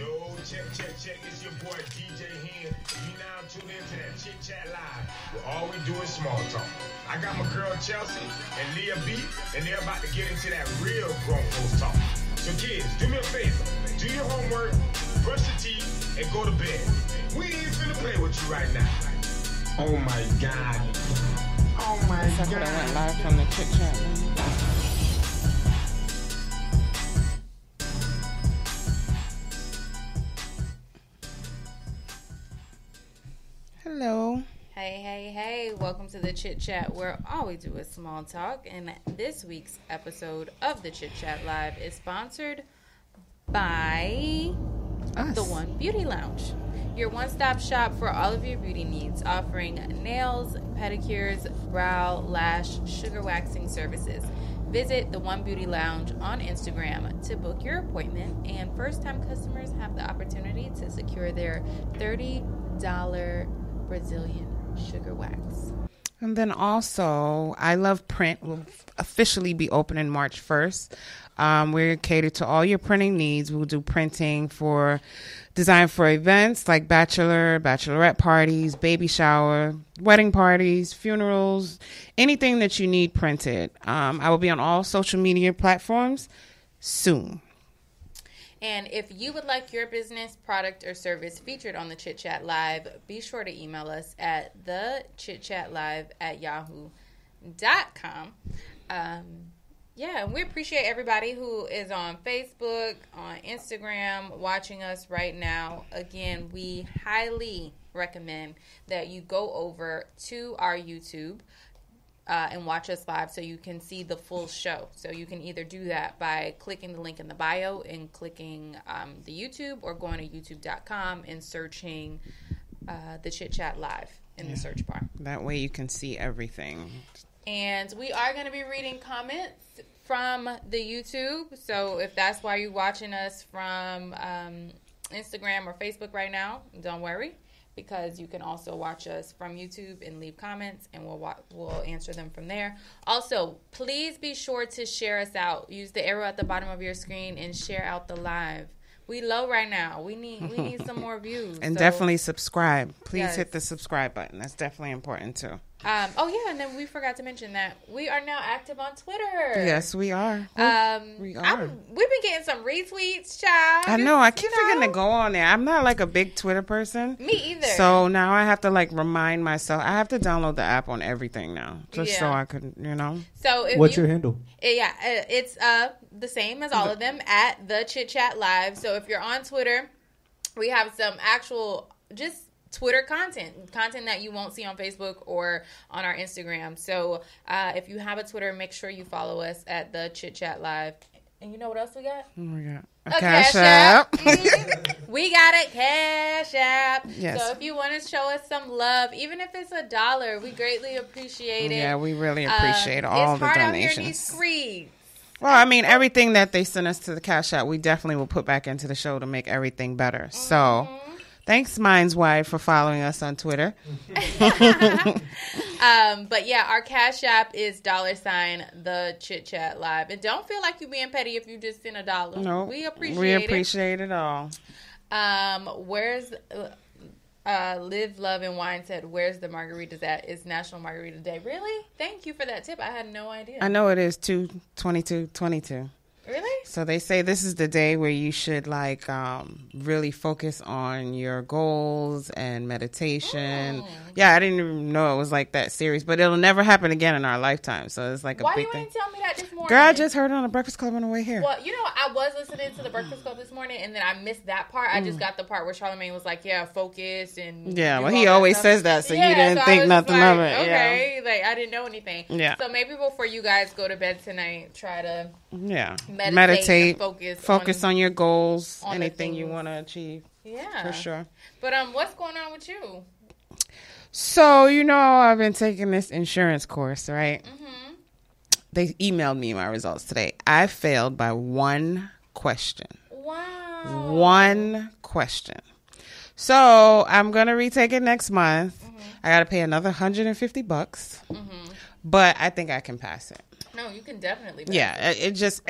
Yo, check, check, check. It's your boy DJ Hen. You now tuned into that Chit Chat Live, where all we do is small talk. I got my girl Chelse and Leah B, and they're about to get into that real grown folks talk. So kids, do me a favor. Do your homework, brush your teeth, and go to bed. We ain't finna play with you right now. Oh my God. Oh my I could have went live from the chit chat. To the Chit Chat where all we do is small talk. And this week's episode of the Chit Chat Live is sponsored by Us. The One Beauty Lounge, your one stop shop for all of your beauty needs, offering nails, pedicures, brow, lash, sugar waxing services. Visit the One Beauty Lounge on Instagram to book your appointment, and first time customers have the opportunity to secure their $30 Brazilian sugar wax. And then also, I Love Print will officially be opening March 1st. Um, we're catered to all your printing needs. We'll do printing for design for events like bachelor, bachelorette parties, baby shower, wedding parties, funerals, anything that you need printed. Um, I will be on all social media platforms soon. And if you would like your business, product, or service featured on the Chit Chat Live, be sure to email us at the chit chat live at yahoo.com. Um, yeah, and we appreciate everybody who is on Facebook, on Instagram, watching us right now. Again, we highly recommend that you go over to our YouTube uh, and watch us live so you can see the full show. So you can either do that by clicking the link in the bio and clicking um, the YouTube or going to youtube.com and searching uh, the Chit Chat Live in the search bar. That way you can see everything. And we are going to be reading comments from the YouTube. So if that's why you're watching us from um, Instagram or Facebook right now, don't worry because you can also watch us from YouTube and leave comments, and we'll wa- we'll answer them from there. Also, please be sure to share us out. Use the arrow at the bottom of your screen and share out the live. We low right now. We need we need some more views. And So, definitely subscribe. Please Yes. hit the subscribe button. That's definitely important too. Um, oh yeah, and then we forgot to mention that we are now active on Twitter. Yes, we are. Um, We I'm- are. we've been getting some retweets, child. I know. I keep you forgetting to go on there. I'm not like a big Twitter person. Me either. So now I have to like remind myself. I have to download the app on everything now, just so I could, you know. So if What's you, your handle? Uh, Yeah, uh, it's uh the same as all of them at the Chit Chat Live. So if you're on Twitter, we have some actual just Twitter content, content that you won't see on Facebook or on our Instagram. So uh, if you have a Twitter, make sure you follow us at the Chit Chat Live. And you know what else we got? Oh my god. A, A cash, Cash app. App. Mhm. we got it, Cash App. Yes. So if you want to show us some love, even if it's a dollar, we greatly appreciate it. yeah, we really Um, appreciate all it's the hard out here in these donations. Well, I mean, everything that they send us to the cash app, we definitely will put back into the show to make everything better. So, Mm-hmm. Thanks, Mind's Wife, for following us on Twitter. Um, but yeah, our cash app is dollar sign the chit chat live, and don't feel like you're being petty if you just send a dollar. No, we appreciate, we appreciate it all. Um, where's uh, live, love, and wine said, "Where's the margaritas at? It's National Margarita Day." Really? Thank you for that tip. I had no idea. I know it is two twenty two twenty two. Really? So they say this is the day where you should like um, really focus on your goals and meditation. Oh. Yeah, I didn't even know it was like that serious, but it'll never happen again in our lifetime. So it's like a Why big you thing. didn't tell me that this morning? Girl, I just heard it on the Breakfast Club on the way here. Well, you know, I was listening to the Breakfast Club this morning, and then I missed that part. I just got the part where Charlemagne was like, "Yeah, focus," and Mm. Yeah, well, he always stuff. says that, so you didn't I think nothing like, of it. Yeah. Okay, like I didn't know anything. Yeah. So maybe before you guys go to bed tonight, try to Yeah. meditate, Meditate, focus, focus on, your goals, on anything you want to achieve, yeah for sure. But um, what's going on with you? So, you know, I've been taking this insurance course, right? Mm-hmm. They emailed me my results today. I failed by one question. Wow. One question. So, I'm going to retake it next month. Mm-hmm. I got to pay another 150 bucks. But I think I can pass it. No, you can definitely. Yeah, it, just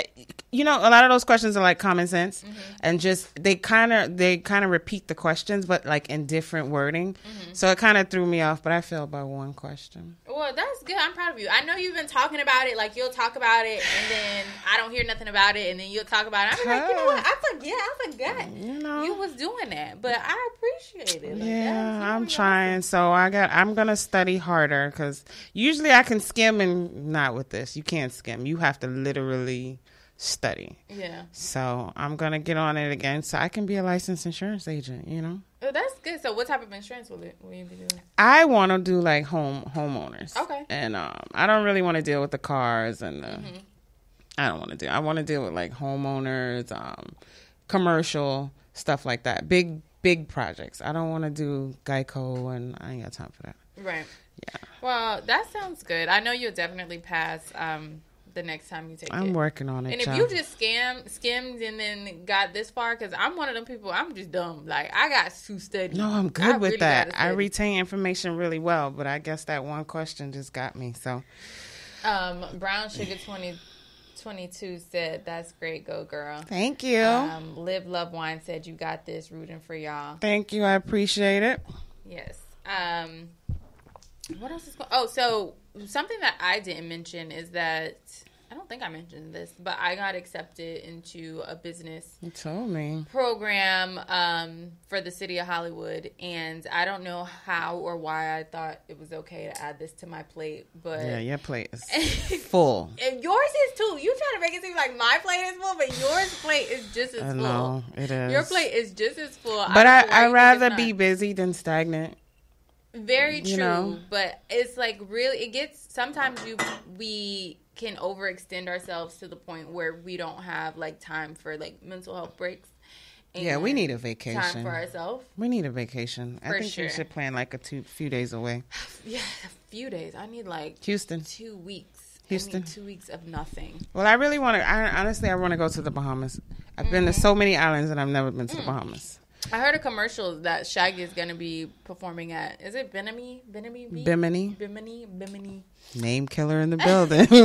you know a lot of those questions are like common sense, Mm-hmm. and just they kind of they kind of repeat the questions, but like in different wording. Mm-hmm. So it kind of threw me off. But I failed by one question. Well, that's good. I'm proud of you. I know you've been talking about it. Like you'll talk about it, and then I don't hear nothing about it, and then you'll talk about it. I'm like, you know what? I forget. I forgot. You know. You was doing that, but I appreciate it. Like, Yeah, I'm trying. So I got. I'm gonna study harder because usually I can skim and not with this. You can't skim. You have to literally study. Yeah, So I'm gonna get on it again so I can be a licensed insurance agent. You know, oh, that's good. So, what type of insurance will it will you be doing? I want to do like home homeowners. Okay. And um, I don't really want to deal with the cars and the. Mm-hmm. I don't want to do. I want to deal with like homeowners, um, commercial stuff like that. Big big projects. I don't want to do Geico and I ain't got time for that. Right. Yeah. Well, that sounds good. I know you'll definitely pass um, the next time you take it. I'm working on it. And if child. you just scam skimmed and then got this far, because I'm one of them people, I'm just dumb. Like I got to study. No, I'm good I with really that. I retain information really well, but I guess that one question just got me. So Um, Brown Sugar 2022 said, "That's great, go girl." thank you. Um, Live Love Wine said, "You got this." Rooting for y'all. thank you. I appreciate it. Yes. Um, what else is going? Oh, so something that I didn't mention is that I don't think I mentioned this, but I got accepted into a business You told me. program um, for the city of Hollywood, and I don't know how or why I thought it was okay to add this to my plate, but Yeah, your plate is full. And yours is too. You try to make it seem like my plate is full, but yours plate is just as I full. know it is. Your plate is just as full. but don't I, I rather be busy than stagnant. Very you true. know? But it's like really, it gets sometimes you we can overextend ourselves to the point where we don't have like time for like mental health breaks. Yeah, we need a vacation. time for ourselves. We need a vacation. I think sure. we should plan like a two few days away. Yeah, a few days. I need like Houston. two weeks. I Houston. two weeks of nothing. Well, I really want to. I, honestly, I want to go to the Bahamas. I've been to Mm-hmm. so many islands, and I've never been to Mm. the Bahamas. I heard a commercial that Shaggy is going to be performing at. Is it Bimini? Bimini? Beach? Bimini, Bimini? Bimini? name killer in the building. So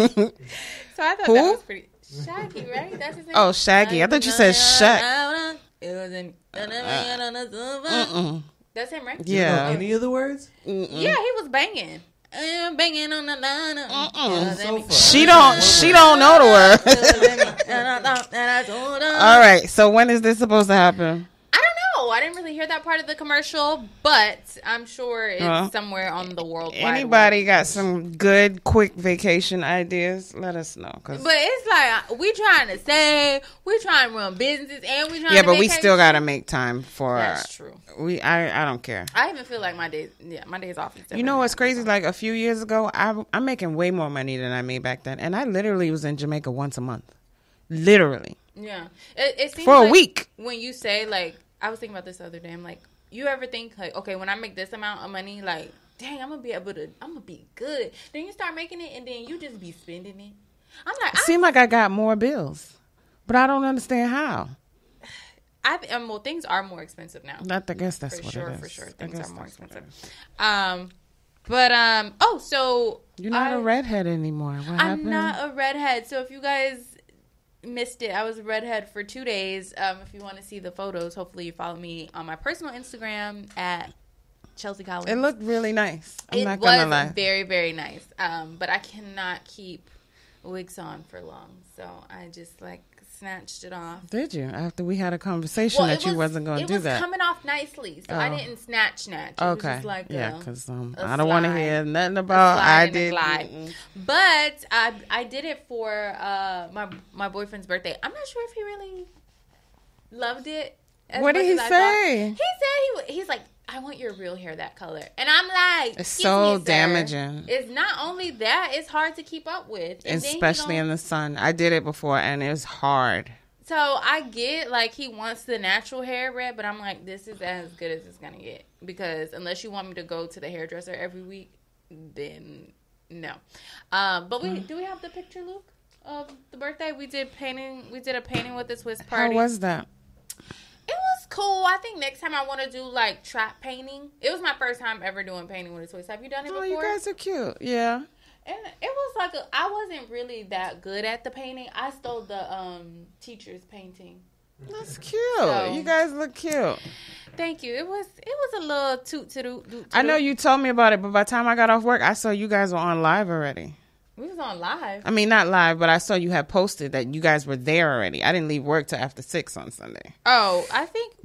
I thought Who? that was pretty. Shaggy, right? That's his name. Oh, Shaggy. I thought you said Shaq. It was in. Mm-mm. That's him, right? Yeah. Any of the words? Mm-mm. Yeah, he was banging. Uh, banging on the line. So. She don't. She don't know the word. All right. So when is this supposed to happen? Know. I didn't really hear that part of the commercial, but I'm sure it's Well, somewhere on the world. Anybody got some good, quick vacation ideas? Let us know. 'cause- But it's like we trying to save, we trying to run businesses, and we trying. To Yeah, but we still gotta make time for. That's true. We. I. I don't care. I even feel like my days. Yeah, my days off. You know what's crazy? Like a few years ago, I, I'm making way more money than I made back then, and I literally was in Jamaica once a month, literally Yeah, it, it seems for a like week. when you say like, I was thinking about this the other day. I'm like, you ever think like, okay, when I make this amount of money, like, dang, I'm gonna be able to, I'm gonna be good. Then you start making it, and then you just be spending it. I'm like, I, Seemed like I got more bills, but I don't understand how. I, um, well, things are more expensive now. I guess that's for what sure, it is. for sure, things are more it expensive. Um, but um, oh, so You're not I- a redhead anymore. What I'm happened? not a redhead. So if you guys missed it, I was a redhead for two days. Um, if you want to see the photos, hopefully you follow me on my personal Instagram at Chelse Collins. It looked really nice. I'm It not was gonna lie. very very nice. Um, but I cannot keep wigs on for long, so I just like snatched it off. Did you? After we had a conversation that it you was- wasn't going to do was that. coming off nicely, so I Oh. didn't snatch snatch. It was okay. just like yeah, because um, I don't want to hear nothing about. I did. But I I did it for uh my my boyfriend's birthday. I'm not sure if he really loved it. as What did he say? He said he he's like, I want your real hair that color, and I'm like, It's so me, damaging. It's not only that; it's hard to keep up with, And Especially in the sun. I did it before, and it was hard. So I get like he wants the natural hair red, but I'm like, this is as good as it's gonna get because unless you want me to go to the hairdresser every week, then no. Um, but we Mm. do we have the picture, Luke, of the birthday? We did painting. We did a painting with the Twist party. How was that? Cool. I think next time I want to do like trap painting. It was my first time ever doing painting with a Twist. Have you done it Oh, before? you guys are cute. Yeah. And it was like a, I wasn't really that good at the painting. I stole the um teacher's painting. That's cute. So- you guys look cute. Thank you. It was it was a little toot to do. I know you told me about it, but by the time I got off work, I saw you guys were on live already. We was on live. I mean, not live, but I saw you had posted that you guys were there already. I didn't leave work till after six on Sunday. Oh, I think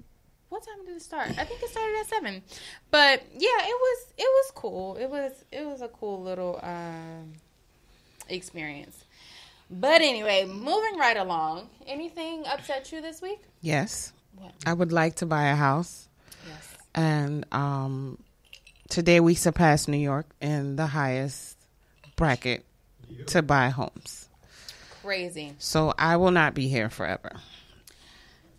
what time did it start? I think it started at seven. But yeah, it was it was cool. It was it was a cool little um experience. But anyway, moving right along. Anything upset you this week? Yes, What? I would like to buy a house, Yes. and um, today we surpassed New York in the highest bracket to buy homes. Crazy. So I will not be here forever.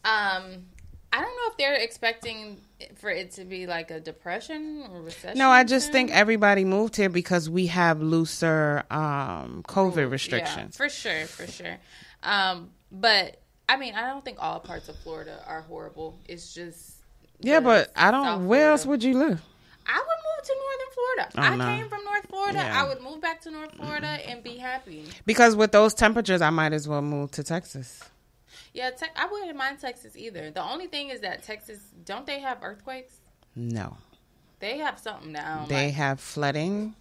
Um I don't know if they're expecting for it to be like a depression or recession. No, I just think everybody moved here because we have looser um, COVID Yeah, restrictions. for sure, for sure. Um, but I mean, I don't think all parts of Florida are horrible. It's just Yeah, but I don't. South where else would you live? I would move to Northern Florida. Oh, I no. came from North Florida. Yeah. I would move back to North Florida and be happy. Because with those temperatures, I might as well move to Texas. Yeah, te- I wouldn't mind Texas either. The only thing is that Texas don't they have earthquakes? No, They have something now. they like, have flooding.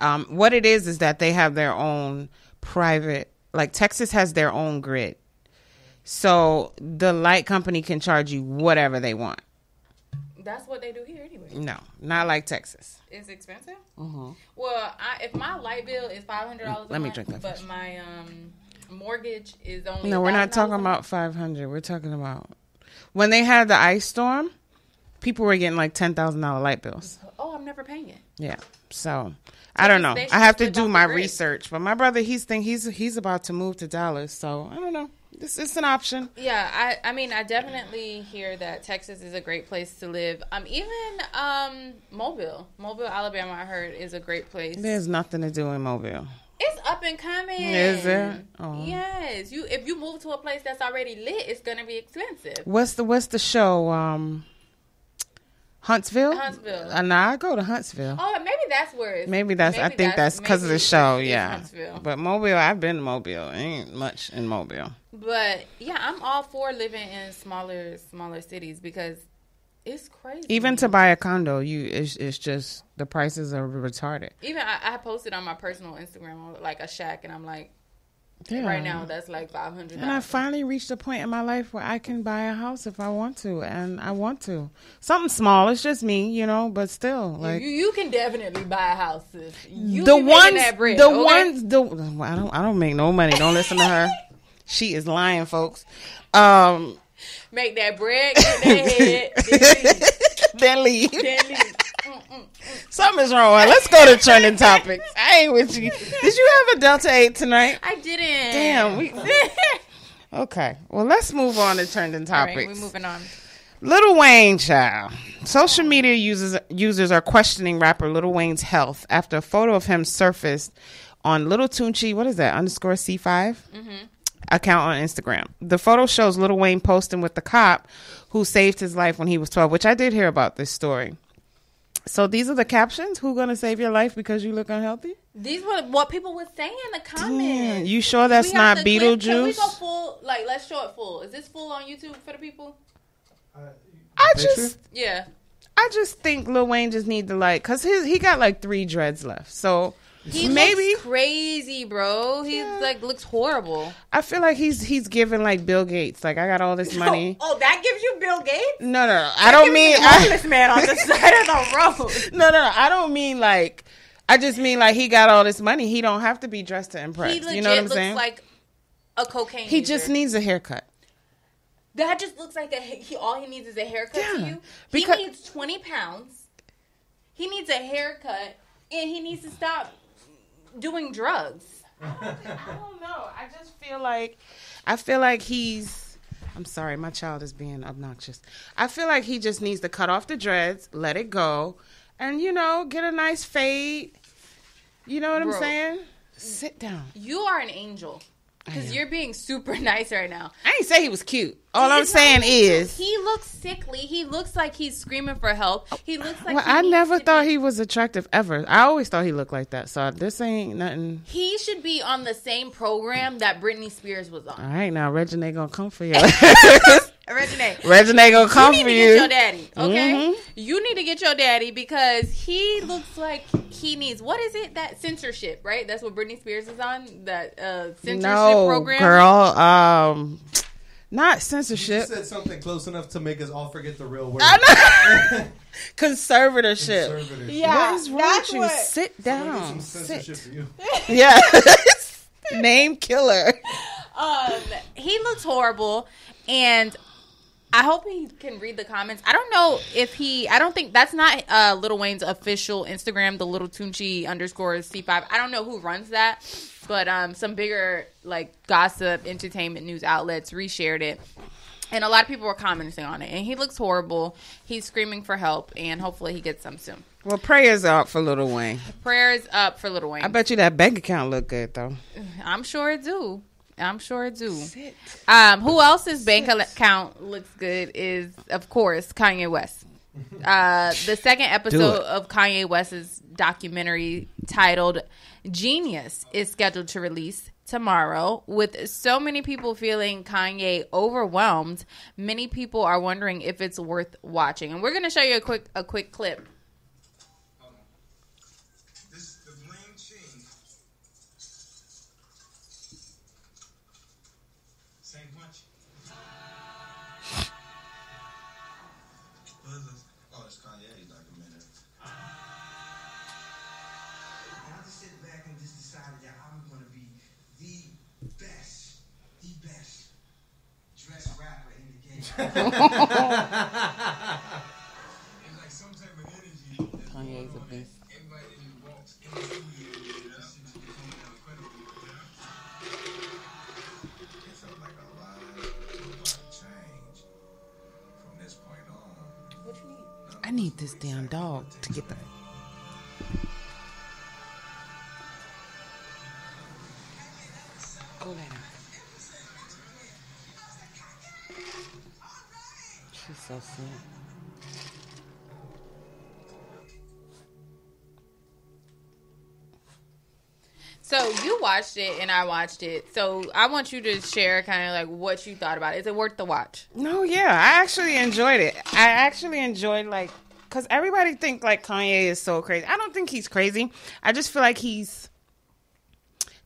Um, what it is is that they have their own private. Like Texas has their own grid, so the light company can charge you whatever they want. That's what they do here anyway. No, not like Texas. It's expensive. Mhm. Well, I, if my light bill is five hundred dollars, Let me month, drink that but first. my um mortgage is only. No, we're not $1,000 talking about five hundred. We're talking about when they had the ice storm. People were getting like ten thousand dollar light bills. Oh, I'm never paying it. Yeah. So I don't know. I have to do my research. But my brother, he's think he's he's about to move to Dallas. So I don't know. This it's an option. Yeah, I I mean I definitely hear that Texas is a great place to live. Um, even um Mobile, Mobile, Alabama, I heard is a great place. There's nothing to do in Mobile. It's up and coming. Is it? Oh. Yes. You if you move to a place that's already lit, it's gonna be expensive. What's the what's the show? Um, Huntsville. Huntsville. Uh, nah, I go to Huntsville. Oh, maybe that's where it's. Maybe that's. I think that's because of the show. Yeah. Huntsville. But Mobile, I've been to Mobile. Ain't much in Mobile. But yeah, I'm all for living in smaller smaller cities because it's crazy. Even to buy a condo, you it's, it's just the prices are retarded. even I, I posted on my personal Instagram like a shack, and I'm like, Yeah. right now that's like five hundred. And I finally reached a point in my life where I can buy a house if I want to, and I want to. Something small. It's just me, you know, but still, like you, you can definitely buy a house. You the ones, the okay? ones, the I don't, I don't make no money. Don't listen to her. She is lying, folks. Um, make that bread, get that head, then leave. then leave. Then leave. Mm, mm, mm. Something's wrong. Let's go to trending topics. I ain't with you. Did you have a Delta Eight tonight? I didn't. Damn, we- Okay. Well, let's move on to trending topics. right, we're moving on. Lil Wayne, child. Social media users users are questioning rapper Lil Wayne's health after a photo of him surfaced on Lil Tunechi. What is that? Underscore C 5 mm-hmm. Account on Instagram. The photo shows Lil Wayne posting with the cop who saved his life when he was twelve. Which I did hear about this story. So these are the captions. Who gonna save your life because you look unhealthy? These were what people were saying in the comments. Damn, you sure that's not to clip- Can we Beetlejuice? go full? Like, let's show it full. Is this full on YouTube for the people? Uh, I Picture? just Yeah. I just think Lil Wayne just need to like, cause his he got like three dreads left. So He maybe looks crazy, bro. He Yeah. like looks horrible. I feel like he's he's giving like Bill Gates. Like I got all this money. Oh, oh, that gives you Bill Gates. No, no, no. I don't mean I, homeless man on the side of the road. no, no, no. I don't mean like. I just mean like he got all this money. He don't have to be dressed to impress. He legit you know what I'm looks saying? like a cocaine. he user. just needs a haircut. that just looks like a he. All he needs is a haircut to Yeah, you. he needs twenty pounds. He needs a haircut, and he needs to stop doing drugs. I don't know. I just feel like I feel like he's I'm sorry, my child is being obnoxious. I feel like he just needs to cut off the dreads, let it go, and you know, get a nice fade. You know what Bro. I'm saying? Sit down. You are an angel. because you're being super nice right now. I ain't say he was cute. All I'm saying cute. is, he looks sickly. He looks like he's screaming for help. He looks like well, I never thought be- he was attractive ever. I always thought he looked like that. So this ain't nothing. He should be on the same program that Britney Spears was on. All right, now Regine gonna come for you. Regine, Regine gonna you come need for to you. get your daddy, okay? Mhm. You need to get your daddy because he looks like he needs what is it that censorship, right? That's what Britney Spears is on that uh, censorship no, program. girl. Um, not censorship. You said something close enough to make us all forget the real word. Conservatorship. Conservatorship. Yeah, what is wrong that's with you? what- Sit down. some Sit. censorship for you. Yeah. Name killer. Um, he looks horrible, and I hope he can read the comments. I don't know if he. I don't think that's not uh, Lil Wayne's official Instagram, the Lil Tunechi underscore C five. I don't know who runs that, but um, some bigger like gossip, entertainment news outlets reshared it. And a lot of people were commenting on it, and he looks horrible. He's screaming for help, and hopefully he gets some soon. Well, prayers up for Lil Wayne. Prayers up for Lil Wayne. I bet you that bank account look good though. I'm sure it do. I'm sure it do. Um, who else's bank account looks good is, of course, Kanye West. Uh, the second episode of Kanye West's documentary titled Jeen-Yuhs is scheduled to release tomorrow. With so many people feeling Kanye overwhelmed, many people are wondering if it's worth watching. And we're going to show you a quick a quick clip. What you need? I need this damn dog to get the. Go down. So sweet. So you watched it and I watched it. So I want you to share kind of like what you thought about it. Is it worth the watch? No, yeah, I actually enjoyed it. I actually enjoyed like because everybody think like Kanye is so crazy. I don't think he's crazy. I just feel like he's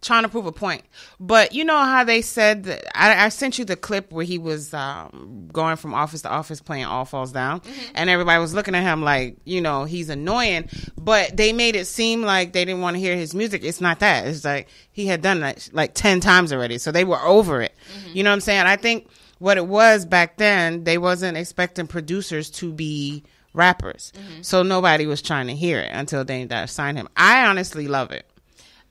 trying to prove a point. But you know how they said that I, I sent you the clip where he was um, going from office to office playing All Falls Down, mm-hmm. and everybody was looking at him like you know he's annoying. But they made it seem like they didn't want to hear his music. It's not that. It's like he had done that like ten times already, so they were over it. Mm-hmm. You know what I'm saying? I think what it was back then, they wasn't expecting producers to be rappers, mm-hmm. so nobody was trying to hear it until they signed him. I honestly love it.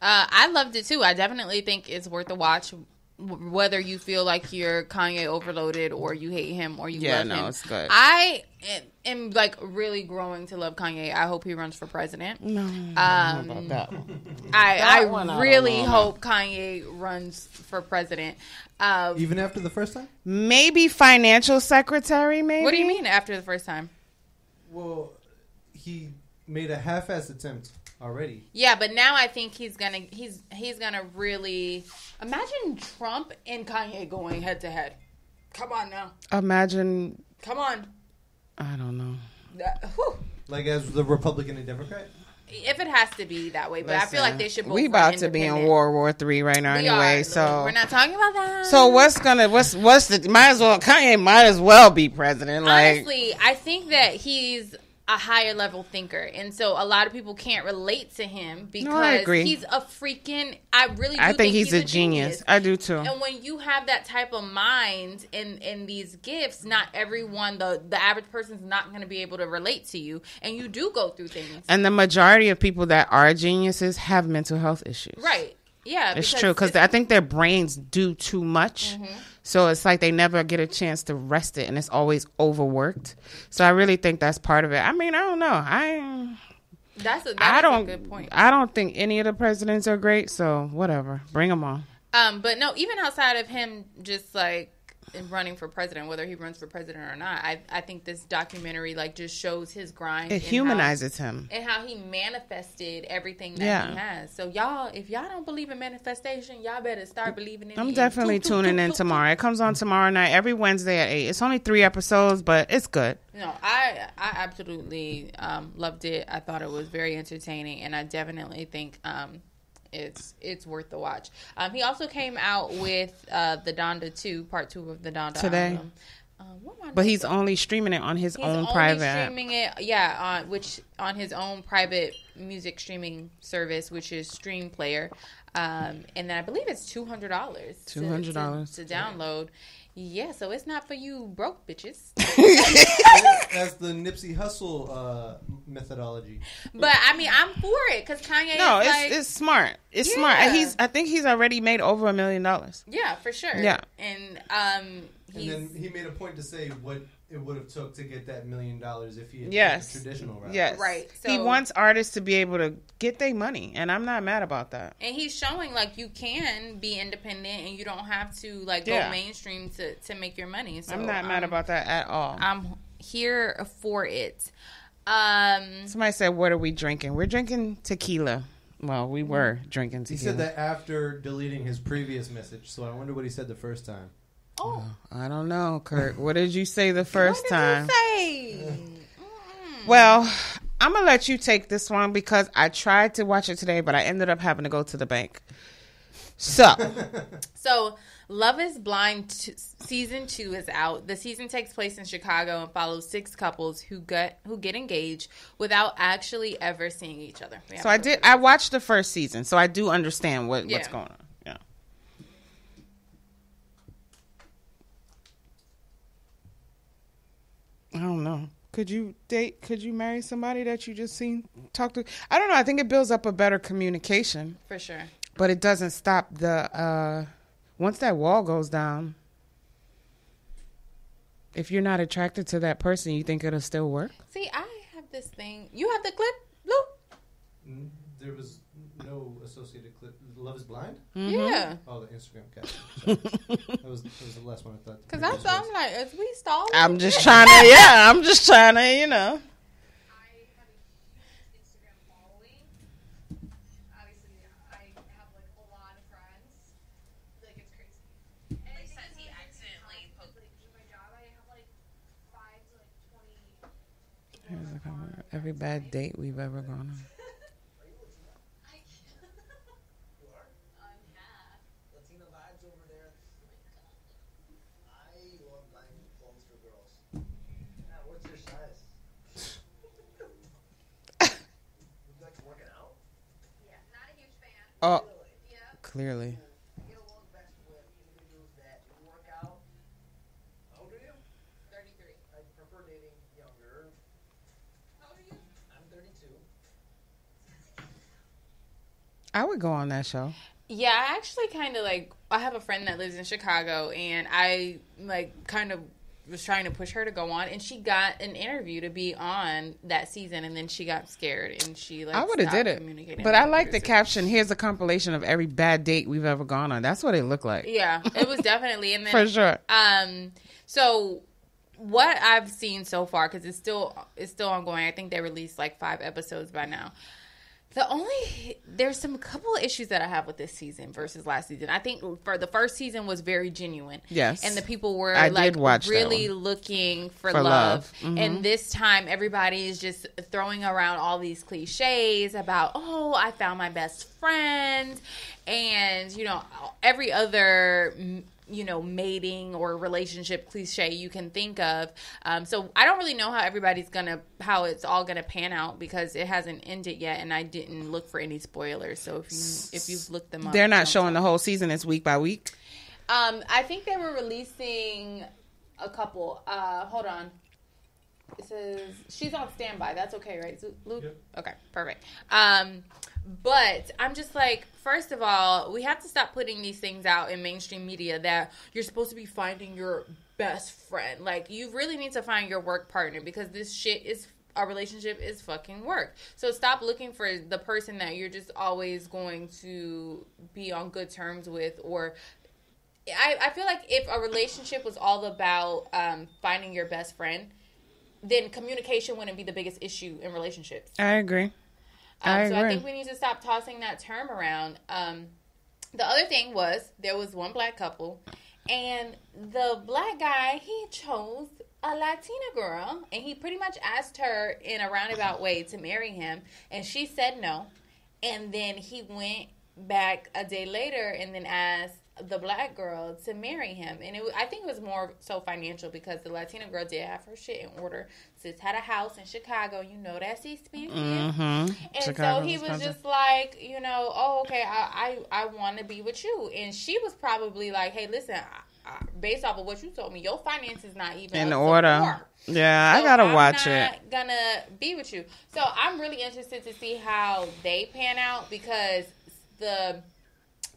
Uh, I loved it too. I definitely think it's worth a watch. Whether you feel like you're Kanye overloaded or you hate him or you Yeah, love no, him, it's good. I am, am like really growing to love Kanye. I hope he runs for president. No, Um, about that one. I, That I I don't really know. hope Kanye runs for president. Um, Even after the first time? Maybe financial secretary. Maybe. what do you mean after the first time? Well, he made a half-ass attempt already. Yeah, but now I think he's gonna he's he's gonna really imagine Trump and Kanye going head to head. Come on now, Imagine. come on. I don't know. That- whew. Like as the Republican and Democrat? If it has to be that way, but I feel like they should. Both We run about to be in independent. World War Three right now, We anyway. are. So we're not talking about that. So what's gonna what's what's the might as well Kanye might as well be president. Like honestly, I think that he's a higher level thinker, and so a lot of people can't relate to him because I agree. he's a freaking. I really. Do I think he's, a genius. I do too. And when you have that type of mind and and these gifts, not everyone the the average person's not going to be able to relate to you, and you do go through things. And the majority of people that are geniuses have mental health issues. right? Yeah, It's true because I think their brains do too much. Mm-hmm. So it's like they never get a chance to rest it, and it's always overworked. So I really think that's part of it. I mean, I don't know. I that's a, that I don't. a good point. I don't think any of the presidents are great. So whatever, bring them on. Um, but no, even outside of him, just like running for president, whether he runs for president or not, I I think this documentary like just shows his grind. It and how- humanizes him. and how he manifested everything that Yeah. he has. So y'all, if y'all don't believe in manifestation, y'all better start believing in it. I'm definitely tuning in tomorrow. It comes on tomorrow night, every Wednesday at eight. It's only three episodes, but it's good. No, I I absolutely um, loved it. I thought it was very entertaining, and I definitely think um, it's it's worth the watch. Um, he also came out with uh, the Donda two, part two of the Donda Today. album. Um, what am I But he's only streaming it on his He's own only private streaming it, yeah, on which on his own private music streaming service, which is Stem Player, um, and then I believe it's two hundred dollars. $200. to, download. Yeah, so it's not for you broke bitches. That's the Nipsey Hussle uh, methodology. but I mean, I'm for it because Kanye. No, is it's like, it's smart. It's smart. He's I think he's already made over a million dollars. yeah, for sure. Yeah. and um, And then he made a point to say what it would have took to get that million dollars if he had Yes. taken the traditional route. Yes. Right, he wants artists to be able to get their money, and I'm not mad about that. and he's showing like you can be independent and you don't have to like Yeah. go mainstream to to make your money. So I'm not mad um, about that at all. I'm here for it. Um, Somebody said, "What are we drinking?" We're drinking tequila. Well, we were drinking tequila. He said that after deleting his previous message, so I wonder what he said the first time. Oh, I don't know, Kurt. What did you say the first what did time? you say? Well, I'm gonna let you take this one because I tried to watch it today, but I ended up having to go to the bank. So, So, Love is Blind t- season two is out. The season takes place in Chicago and follows six couples who get who get engaged without actually ever seeing each other. So I did. I watched the first season, so I do understand what, what's going on. Yeah. I don't know. Could you date? Could you marry somebody that you just seen talk to? I don't know. I think it builds up a better communication, for sure. but it doesn't stop the. uh Once that wall goes down, if you're not attracted to that person, you think it'll still work? See, I have this thing. You have the clip, Lou? Mm, There was no associated clip. Love is Blind? Mm-hmm. Yeah. Oh, the Instagram caption. Sorry. that, was, that was the last one I thought. Because I thought I'm like, is we stalling? I'm just trying to. Yeah, I'm just trying to. You know. I have a huge Instagram following. Obviously, I have like a lot of friends. Like it's crazy. And I think says it's he really accidentally hard, posted- Like with my job, I have like five to like twenty. people Here's that a follow cover. me. Every bad date we've ever gone on. Um, yeah. Latina vibes over there. I love buying clothes for girls. Yeah, what's your size? Would you like to work it out? Yeah. Not a huge fan. Oh, Yep. clearly. I get along best with individuals that do work out. How old are you? 33. I prefer dating younger. How old are you? I'm 32. I would go on that show. Yeah, I actually kind of like. I have a friend that lives in Chicago, and I like kind of was trying to push her to go on, and she got an interview to be on that season, and then she got scared, and she like I would have did it. But I like the caption. Here's a compilation of every bad date we've ever gone on. That's what it looked like. Yeah, it was definitely, and then For sure. Um, so what I've seen so far, because it's still it's still ongoing. I think they released like five episodes by now. The only there's some couple of issues that I have with this season versus last season. I think for the first season was very genuine. Yes. and the people were I like did watch that really looking for, For love. love. Mhm. And this time, everybody is just throwing around all these cliches about, oh, I found my best friend, and you know every other you know mating or relationship cliche you can think of. Um, so I don't really know how everybody's gonna how it's all gonna pan out because it hasn't ended yet, and I didn't look for any spoilers. So if you if you've looked them up, They're not don't showing the whole season. It's week by week. um, I think they were releasing a couple. Uh, hold on. It says she's on standby. That's okay, right, Luke? Yep. Okay, perfect. Um, but I'm just like, first of all, we have to stop putting these things out in mainstream media that you're supposed to be finding your best friend. Like, you really need to find your work partner because this shit is a relationship is fucking work. So stop looking for the person that you're just always going to be on good terms with or I, I feel like if a relationship was all about um, finding your best friend, then communication wouldn't be the biggest issue in relationships. I agree. Um, I so I think we need to stop tossing that term around. Um, the other thing was there was one black couple, and the black guy he chose a Latina girl, and he pretty much asked her in a roundabout way to marry him, and she said no. And then he went back a day later and then asked the black girl to marry him. And it, I think it was more so financial because the Latina girl did have her shit in order. Sis had a house in Chicago. You know that's expensive. Mm-hmm. And so he was expensive. just like, you know, oh, okay, I I, I want to be with you. And she was probably like, hey, listen, I, I, based off of what you told me, your finances not even in order. Yeah, I gotta I'm watch not it. Gonna be with you. So I'm really interested to see how they pan out because the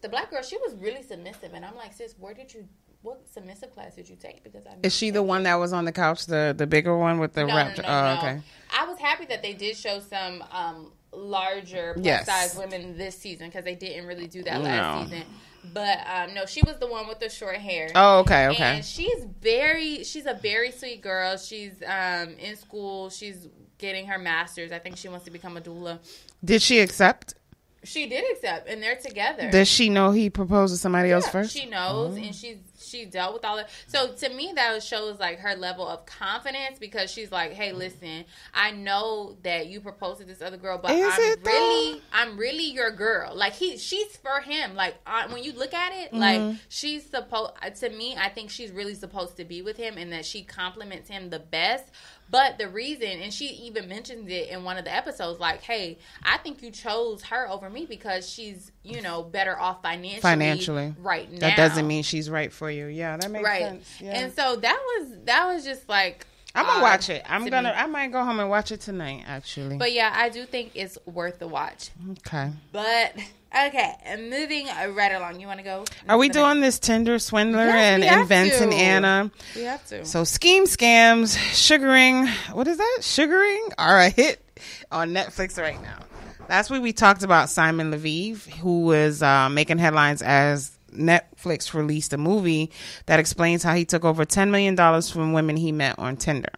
the black girl she was really submissive, and I'm like, sis, where did you? What submissive class did you take? Because I Is she the one that was on the couch, the the bigger one with the no, wrap? no, no, oh, no. okay. I was happy that they did show some um, larger plus Yes. size women this season because they didn't really do that No. last season. But um, no, she was the one with the short hair. Oh, okay, okay. And she's very, she's a very sweet girl. She's um, in school. She's getting her master's. I think she wants to become a doula. Did she accept? She did accept, and they're together. Does she know he proposed to somebody else first? She knows, and she's she dealt with all that. So to me, that shows like her level of confidence because she's like, "Hey, listen, I know that you proposed to this other girl, but Is I'm though? really, I'm really your girl. Like he, she's for him. Like I, when you look at it, Mm-hmm. like she's supposed. To me, I think she's really supposed to be with him, and that she compliments him the best. But the reason, and she even mentions it in one of the episodes, like, "Hey, I think you chose her over me because she's, you know, better off financially, Financially. right now." That doesn't mean she's right for you. Yeah, that makes right. sense. Yeah. And so that was that was just like I'm gonna watch it. I'm to gonna. me. I might go home and watch it tonight. Actually. But yeah, I do think it's worth the watch. okay. But okay, and moving right along. You want to go? Are we next- doing this Tinder swindler Yes, and we have inventing to. Anna? We have to. So scheme scams, sugaring. What is that? Sugaring are a hit on Netflix right now. Last week we talked about Simon Leviev, who was uh, making headlines as Netflix released a movie that explains how he took over ten million dollars from women he met on Tinder.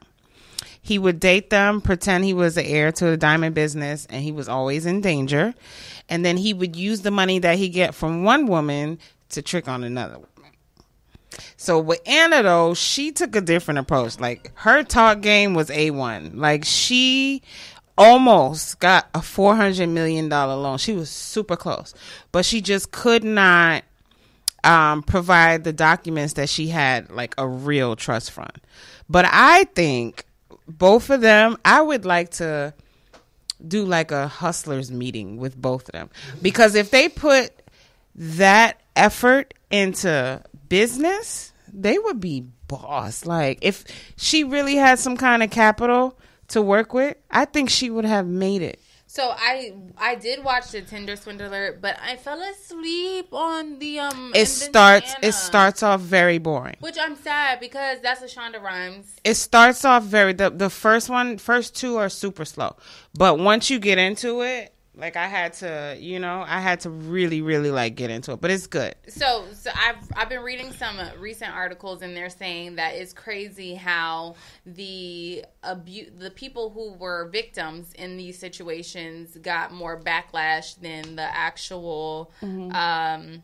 He would date them, pretend he was the heir to the diamond business, and he was always in danger. And then he would use the money that he get from one woman to trick on another woman. So with Anna though, she took a different approach. Like her talk game was a one. Like she almost got a four hundred million dollar loan. She was super close, but she just could not um, provide the documents that she had like a real trust fund. But I think both of them, I would like to do like a hustlers meeting with both of them mm-hmm. because if they put that effort into business, they would be boss. Like if she really had some kind of capital to work with, I think she would have made it. So I I did watch the Tinder Swindler, but I fell asleep on the um. It starts it starts off very boring. Which I'm sad because that's a Shonda Rhimes. It starts off very the the first one first two are super slow. But once you get into it, like I had to, you know, I had to really really like get into it, but it's good. So, so I've I've been reading some uh, recent articles, and they're saying that it's crazy how the abu- the people who were victims in these situations got more backlash than the actual um,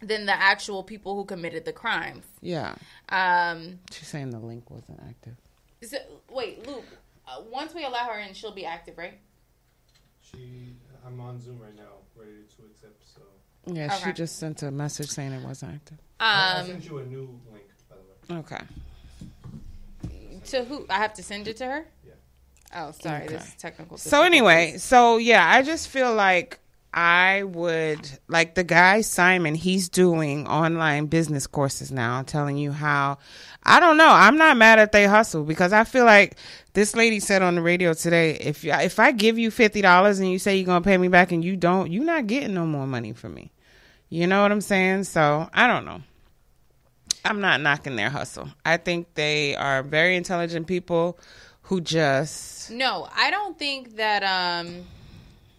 than the actual people who committed the crimes. Yeah. Um, She's saying the link wasn't active. so, wait, Luke. Uh, once we allow her in, she'll be active, right? She, I'm on Zoom right now, ready to accept. So Yeah, she just sent a message saying it wasn't active. I, I Um, sent you a new link, by the way. Okay. to who? I have to send it to her. Yeah. Oh, sorry. Okay. This is technical. So anyway, so yeah, I just feel like I would like the guy Simon, he's doing online business courses now, telling you how I don't know, I'm not mad at they hustle because I feel like this lady said on the radio today, if you, if I give you $50 and you say you're going to pay me back and you don't, you're not getting no more money from me. You know what I'm saying? So, I don't know. I'm not knocking their hustle. I think they are very intelligent people who just No, I don't think that um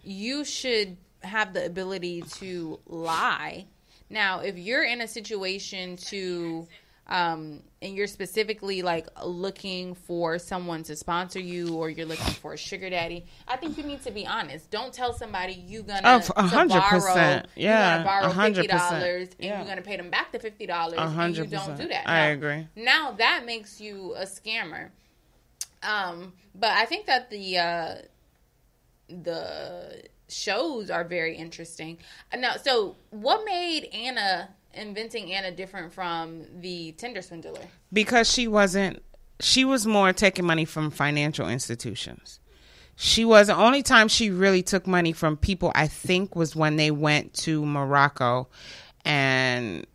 you should have the ability to lie. Now, if you're in a situation to um and you're specifically like looking for someone to sponsor you or you're looking for a sugar daddy, I think you need to be honest. Don't tell somebody you gonna Oh, hundred borrow, percent. you're Yeah, gonna borrow fifty dollars and Yeah. you're gonna pay them back the fifty dollars you don't do that. I agree. Now that makes you a scammer. Um, but I think that the uh, the shows are very interesting. Uh, Now, so what made Anna inventing Anna different from the Tinder swindler? because she wasn't she was more taking money from financial institutions she was the only time she really took money from people i think was when they went to morocco and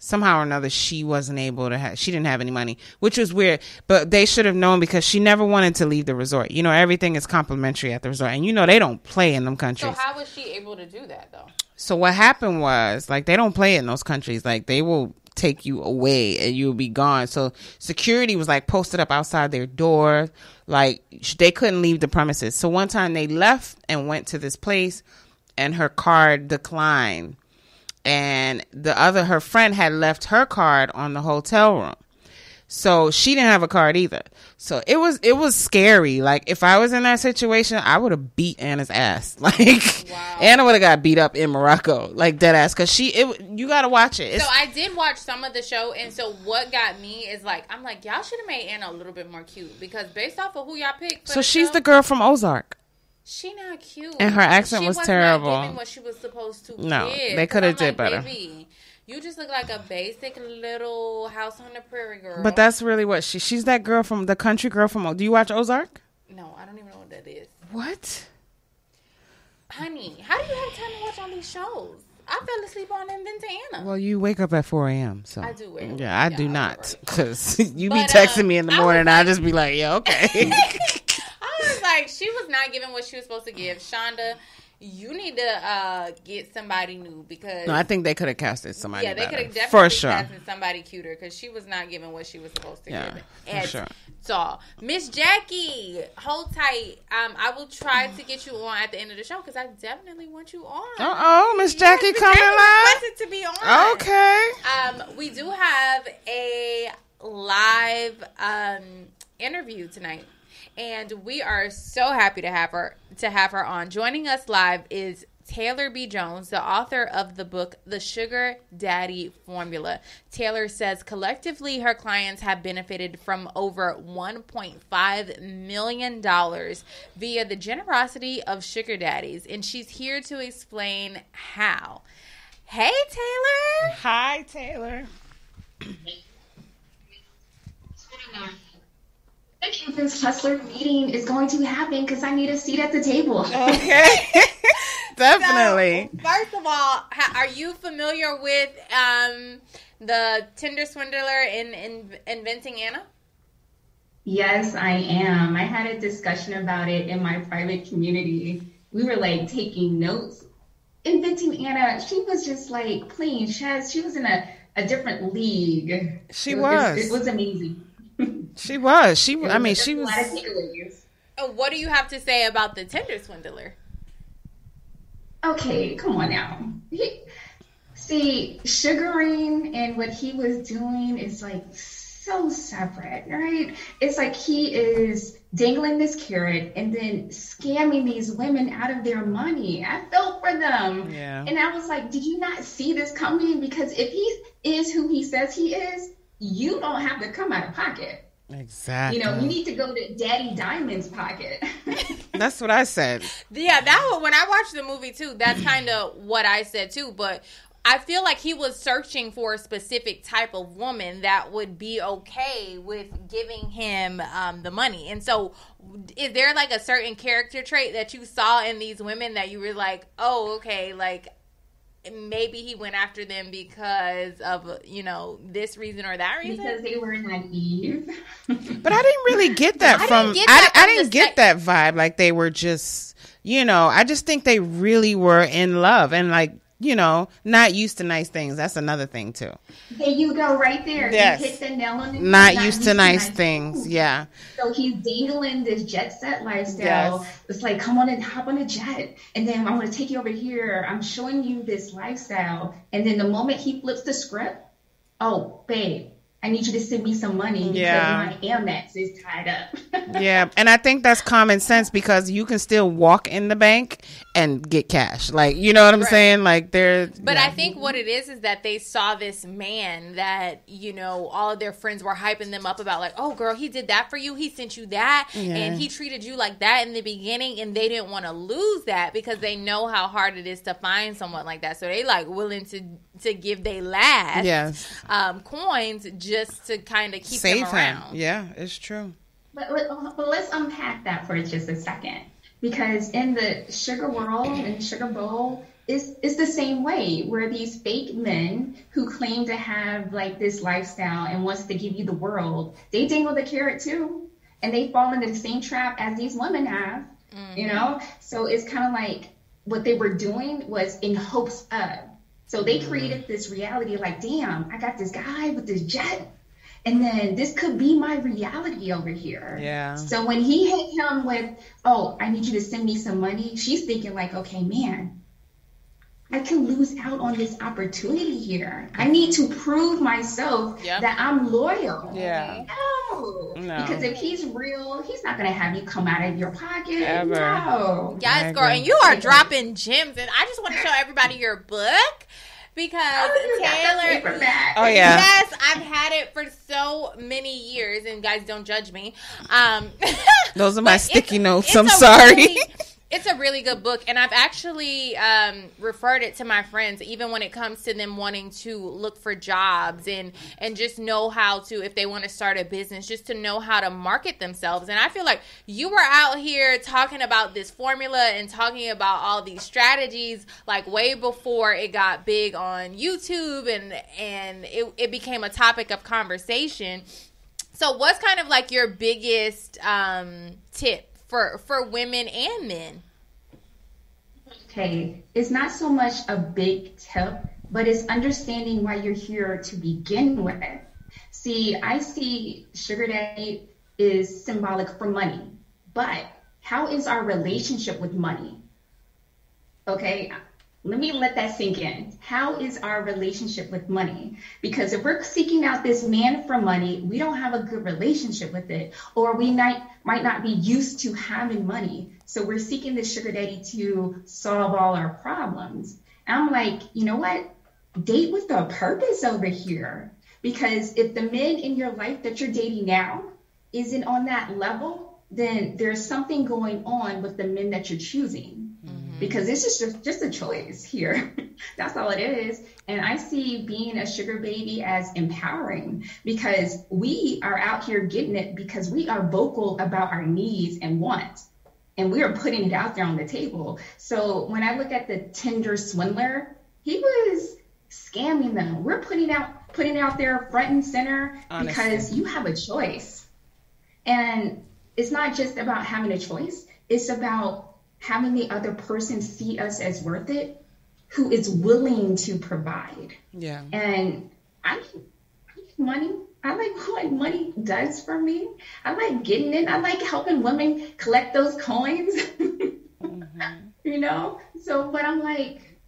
somehow or another she wasn't able to have she didn't have any money which was weird but they should have known because she never wanted to leave the resort you know everything is complimentary at the resort and you know they don't play in them countries. So how was she able to do that though? so what happened was like they don't play in those countries. Like they will take you away and you'll be gone. So security was like posted up outside their door. Like they couldn't leave the premises. So one time they left and went to this place and her card declined. And the other her friend had left her card on the hotel room. So she didn't have a card either. So it was it was scary. Like if I was in that situation, I would have beat Anna's ass. Like Anna would have got beat up in Morocco, like dead ass. Cause she, it you got to watch it. It's, So I did watch some of the show, and so what got me is like I'm like y'all should have made Anna a little bit more cute because based off of who y'all picked, so the she's show, the girl from Ozark. She not cute, And her accent She was not terrible. giving what she was supposed to. No, give. they could have did better. "Baby, you just look like a basic little house on the prairie girl. But that's really what she. She's that girl from the country girl from. Do you watch Ozark? no, I don't even know what that is, What? honey. How do you have time to watch all these shows? I fell asleep on Inventing Anna. Well, you wake up at four a.m. So I do. Yeah, I do I not because you be texting um, me in the I was morning. I like- just be like, yeah, okay. Was like, she was not giving what she was supposed to give. Shonda, you need to uh, get somebody new because no, I think they could have casted somebody. yeah, they could have definitely for sure. casted somebody cuter because she was not giving what she was supposed to Yeah, give. for At sure. all. Miss Jackie, hold tight. Um, I will try to get you on at the end of the show because I definitely want you on. Uh oh, Miss Jackie Yes, coming live. requested to be on. Okay. Um, we do have a live um, interview tonight, and we are so happy to have her to have her on. Joining us live is Taylor B. Jones, the author of the book The Sugar Daddy Formula. Taylor says collectively her clients have benefited from over $1.5 million via the generosity of sugar daddies, and she's here to explain how. Hey, Taylor. Hi, Taylor. The campus hustler meeting is going to happen because I need a seat at the table. Okay. Definitely. So, first of all, are you familiar with um, the Tinder swindler in, in Inventing Anna? Yes, I am. I had a discussion about it in my private community. We were like taking notes. Inventing Anna, she was just like playing chess. She was in a, a different league. She It was. It, was amazing. She was. She. It I mean, just she a was. lot of takeaways. Uh, What do you have to say about the Tinder swindler? Okay, come on now. He, see, sugaring and what he was doing is like so separate, right? It's like he is dangling this carrot and then scamming these women out of their money. I felt for them. Yeah. And I was like, did you not see this coming? Because if he is who he says he is, you don't have to come out of pocket. Exactly. You know, you need to go to Daddy Diamond's pocket. That's what I said. Yeah, that was when I watched the movie too. That's kind of what I said too. But I feel like he was searching for a specific type of woman that would be okay with giving him um, the money. And so, is there like a certain character trait that you saw in these women that you were like, oh, okay, like maybe he went after them because of you know this reason or that reason? because they were naive. But I didn't really get that I from. didn't get I, that I from didn't get sec- that vibe. Like they were just, you know. I just think they really were in love, and like you know, not used to nice things. That's another thing too. There you go, right there. Yes. You hit the nail on the Not, used to nice things. Yeah. So he's dangling this jet set lifestyle. Yes. It's like, come on and hop on a jet, and then I'm gonna take you over here. I'm showing you this lifestyle, and then the moment he flips the script, oh, babe, I need you to send me some money because Yeah. my Amex is tied up. Yeah, and I think that's common sense because you can still walk in the bank and get cash. Like, you know what I'm Right. saying? Like, there. But yeah. I think what it is is that they saw this man that you know all of their friends were hyping them up about, like, oh girl, he did that for you, he sent you that, Yeah. and he treated you like that in the beginning, and they didn't want to lose that because they know how hard it is to find someone like that, so they like willing to to give they last Yes. um, coins just to kind of keep save them him. around. Yeah, it's true. But, but let's unpack that for just a second. Because in the sugar world and sugar bowl, is it's the same way where these fake men who claim to have like this lifestyle and wants to give you the world, they dangle the carrot too. And they fall into the same trap as these women have, you mm-hmm. know? So it's kind of like what they were doing was in hopes of. So they mm-hmm. created this reality like, damn, I got this guy with this jet. And then this could be my reality over here. Yeah. So when he hit him with, oh, I need you to send me some money, she's thinking like, okay, man, I can lose out on this opportunity here. I need to prove myself Yep. that I'm loyal. Yeah. No. No. Because if he's real, he's not gonna have you come out of your pocket. Ever. No. I Yes, girl, and you are dropping gems, and I just want to show everybody your book because you got the Taylor. paperback. Oh, yeah. Yes, I've had it for so many years, and guys, don't judge me. Um, Those are my sticky it's- notes. it's I'm sorry. really- it's a really good book, and I've actually um, referred it to my friends, even when it comes to them wanting to look for jobs and and just know how to, if they want to start a business, just to know how to market themselves. And I feel like you were out here talking about this formula and talking about all these strategies, like way before it got big on YouTube and and it, it became a topic of conversation. So, what's kind of like your biggest um, tip for for women and men? Okay, it's not so much a big tip, but it's understanding why you're here to begin with. See, I see sugar daddy is symbolic for money, but how is our relationship with money? Okay, let me let that sink in. How is our relationship with money? Because if we're seeking out this man for money, we don't have a good relationship with it, or we might might not be used to having money. So we're seeking this sugar daddy to solve all our problems. And I'm like, you know what? Date with a purpose over here. Because if the men in your life that you're dating now isn't on that level, then there's something going on with the men that you're choosing because this is just, just a choice here. That's all it is. And I see being a sugar baby as empowering because we are out here getting it because we are vocal about our needs and wants. And we are putting it out there on the table. So when I look at the Tinder swindler, he was scamming them. We're putting out putting it out there front and center because you have a choice. And it's not just about having a choice, it's about having the other person see us as worth it, who is willing to provide. Yeah. And I like, I like money. I like what money does for me. I like getting it. I like helping women collect those coins. You know? So, but I'm like,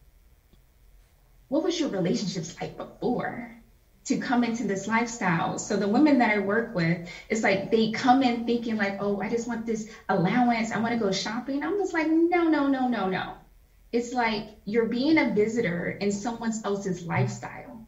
what was your relationships like before to come into this lifestyle? So the women that I work with, it's like they come in thinking like, oh, I just want this allowance. I want to go shopping. I'm just like, no, no, no, no, no. It's like you're being a visitor in someone else's lifestyle.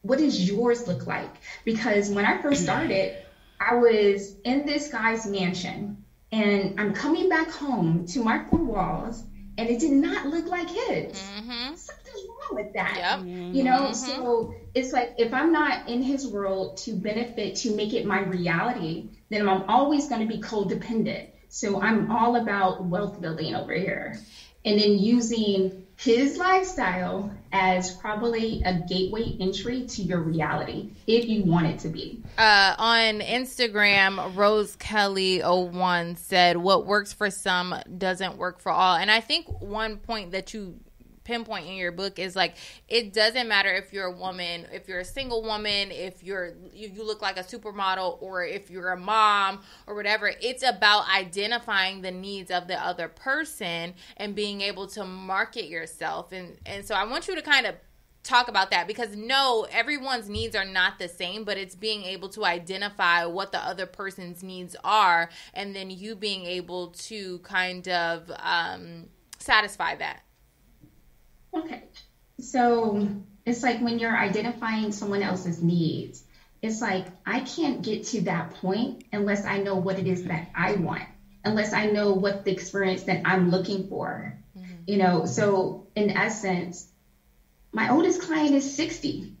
What does yours look like? Because when I first started, I was in this guy's mansion and I'm coming back home to my four walls and it did not look like his. Mm-hmm. Something's wrong with that. Yep. You know, mm-hmm. so it's like if I'm not in his world to benefit, to make it my reality, then I'm always going to be codependent. So I'm all about wealth building over here. And then using his lifestyle as probably a gateway entry to your reality if you want it to be. Uh, on Instagram, Rose Kelly 01 said, What works for some doesn't work for all. And I think one point that you pinpoint in your book is like it doesn't matter if you're a woman, if you're a single woman, if you're you, you look like a supermodel, or if you're a mom or whatever. It's about identifying the needs of the other person and being able to market yourself. And and so I want you to kind of talk about that because no everyone's needs are not the same but it's being able to identify what the other person's needs are and then you being able to kind of um, satisfy that Okay. So it's like when you're identifying someone else's needs, it's like I can't get to that point unless I know what it is that I want, unless I know what the experience that I'm looking for. Mm-hmm. You know, so in essence, my oldest client is 60.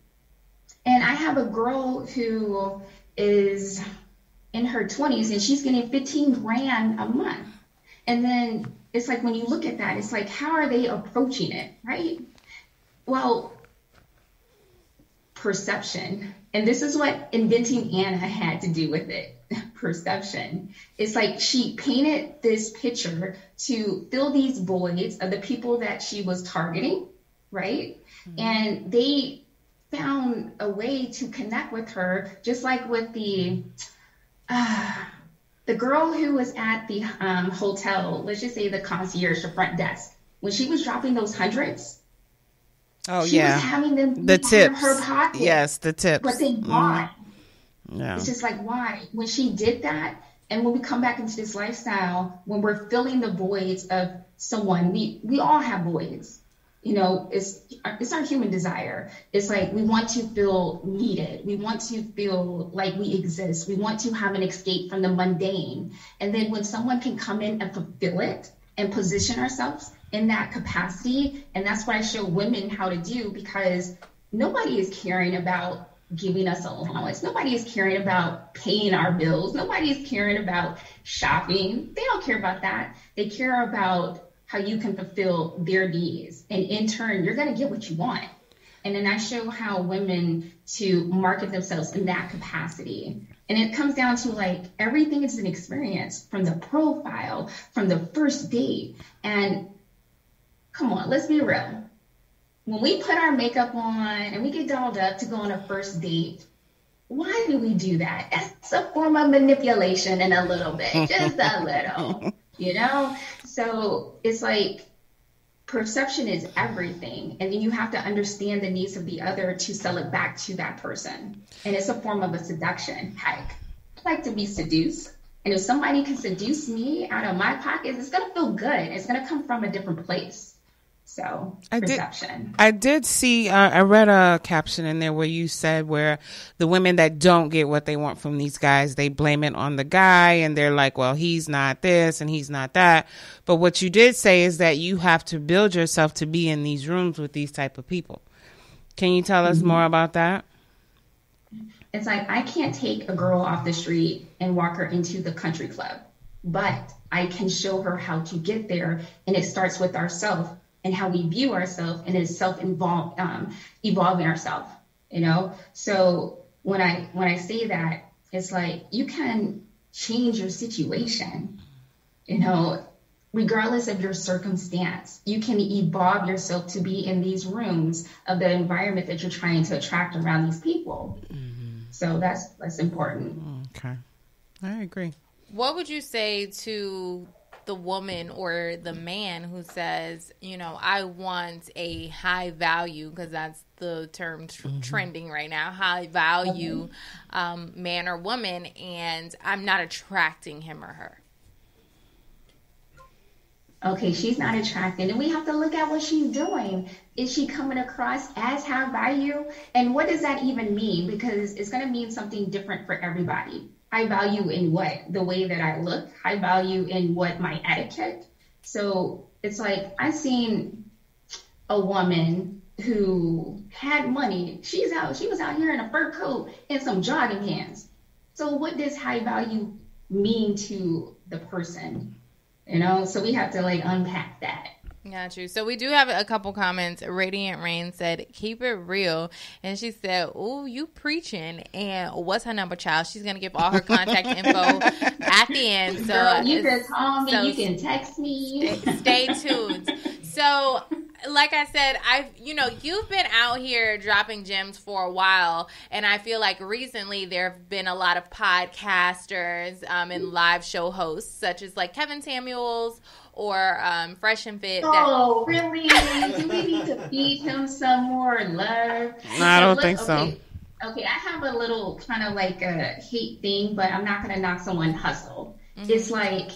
And I have a girl who is in her 20s and she's getting 15 grand a month. And then it's like when you look at that, it's like, how are they approaching it, right? Well, perception. And this is what inventing Anna had to do with it perception. It's like she painted this picture to fill these voids of the people that she was targeting, right? And they found a way to connect with her, just like with the. Uh, the girl who was at the um, hotel, let's just say the concierge, the front desk, when she was dropping those hundreds, Oh she yeah, was having them the tips. her pocket. Yes, the tips. But Mhm. why? Yeah. It's just like why? When she did that, and when we come back into this lifestyle, when we're filling the voids of someone, we we all have voids. You know, it's it's our human desire. It's like we want to feel needed. We want to feel like we exist. We want to have an escape from the mundane. And then when someone can come in and fulfill it and position ourselves in that capacity, and that's what I show women how to do because nobody is caring about giving us allowance. Nobody is caring about paying our bills. Nobody is caring about shopping. They don't care about that. They care about how you can fulfill their needs. And in turn, you're going to get what you want. And then I show how women to market themselves in that capacity. And it comes down to like everything is an experience from the profile, from the first date. And come on, let's be real. When we put our makeup on and we get dolled up to go on a first date, why do we do that? That's a form of manipulation in a little bit, just a little, you know? So it's like perception is everything. And then you have to understand the needs of the other to sell it back to that person. And it's a form of a seduction. Heck, I like to be seduced. And if somebody can seduce me out of my pockets, it's going to feel good. It's going to come from a different place. So, I did- perception. I did see. Uh, I read a caption in there where you said where the women that don't get what they want from these guys, they blame it on the guy, and they're like, "Well, he's not this and he's not that." But what you did say is that you have to build yourself to be in these rooms with these type of people. Can you tell us more about that? It's like I can't take a girl off the street and walk her into the country club, but I can show her how to get there. And it starts with ourselves and how we view ourselves and is self involved um, evolving ourselves. You know, so when I when I say that, it's like you can change your situation. You know, regardless of your circumstance, you can evolve yourself to be in these rooms of the environment that you're trying to attract around these people. So that's that's important. Okay, I agree. what would you say to the woman or the man who says, you know, I want a high value because that's the term tr- trending right now, high value um, man or woman, and I'm not attracting him or her. Okay, she's not attracted, and we have to look at what she's doing. Is she coming across as high value? And what does that even mean? Because it's going to mean something different for everybody. High value in what? The way that I look. High value in what my etiquette. So it's like I've seen a woman who had money. She's out. She was out here in a fur coat and some jogging pants. So what does high value mean to the person? You know, so we have to like unpack that. Got you. So we do have a couple comments. Radiant Rain said, "Keep it real," and she said, "Oh, you preaching?" And what's her number, child? She's gonna give all her contact info at the end. So Girl, you can call me, so you can text me. stay, stay tuned. So like I said, I've you know you've been out here dropping gems for a while, and I feel like recently there have been a lot of podcasters um, and live show hosts, such as like Kevin Samuels or um, Fresh and Fit. that- Oh, really? Do we need to feed him some more love? I don't Look, think so. okay, Okay, I have a little kind of like a hate thing, but I'm not going to knock someone hustle. It's like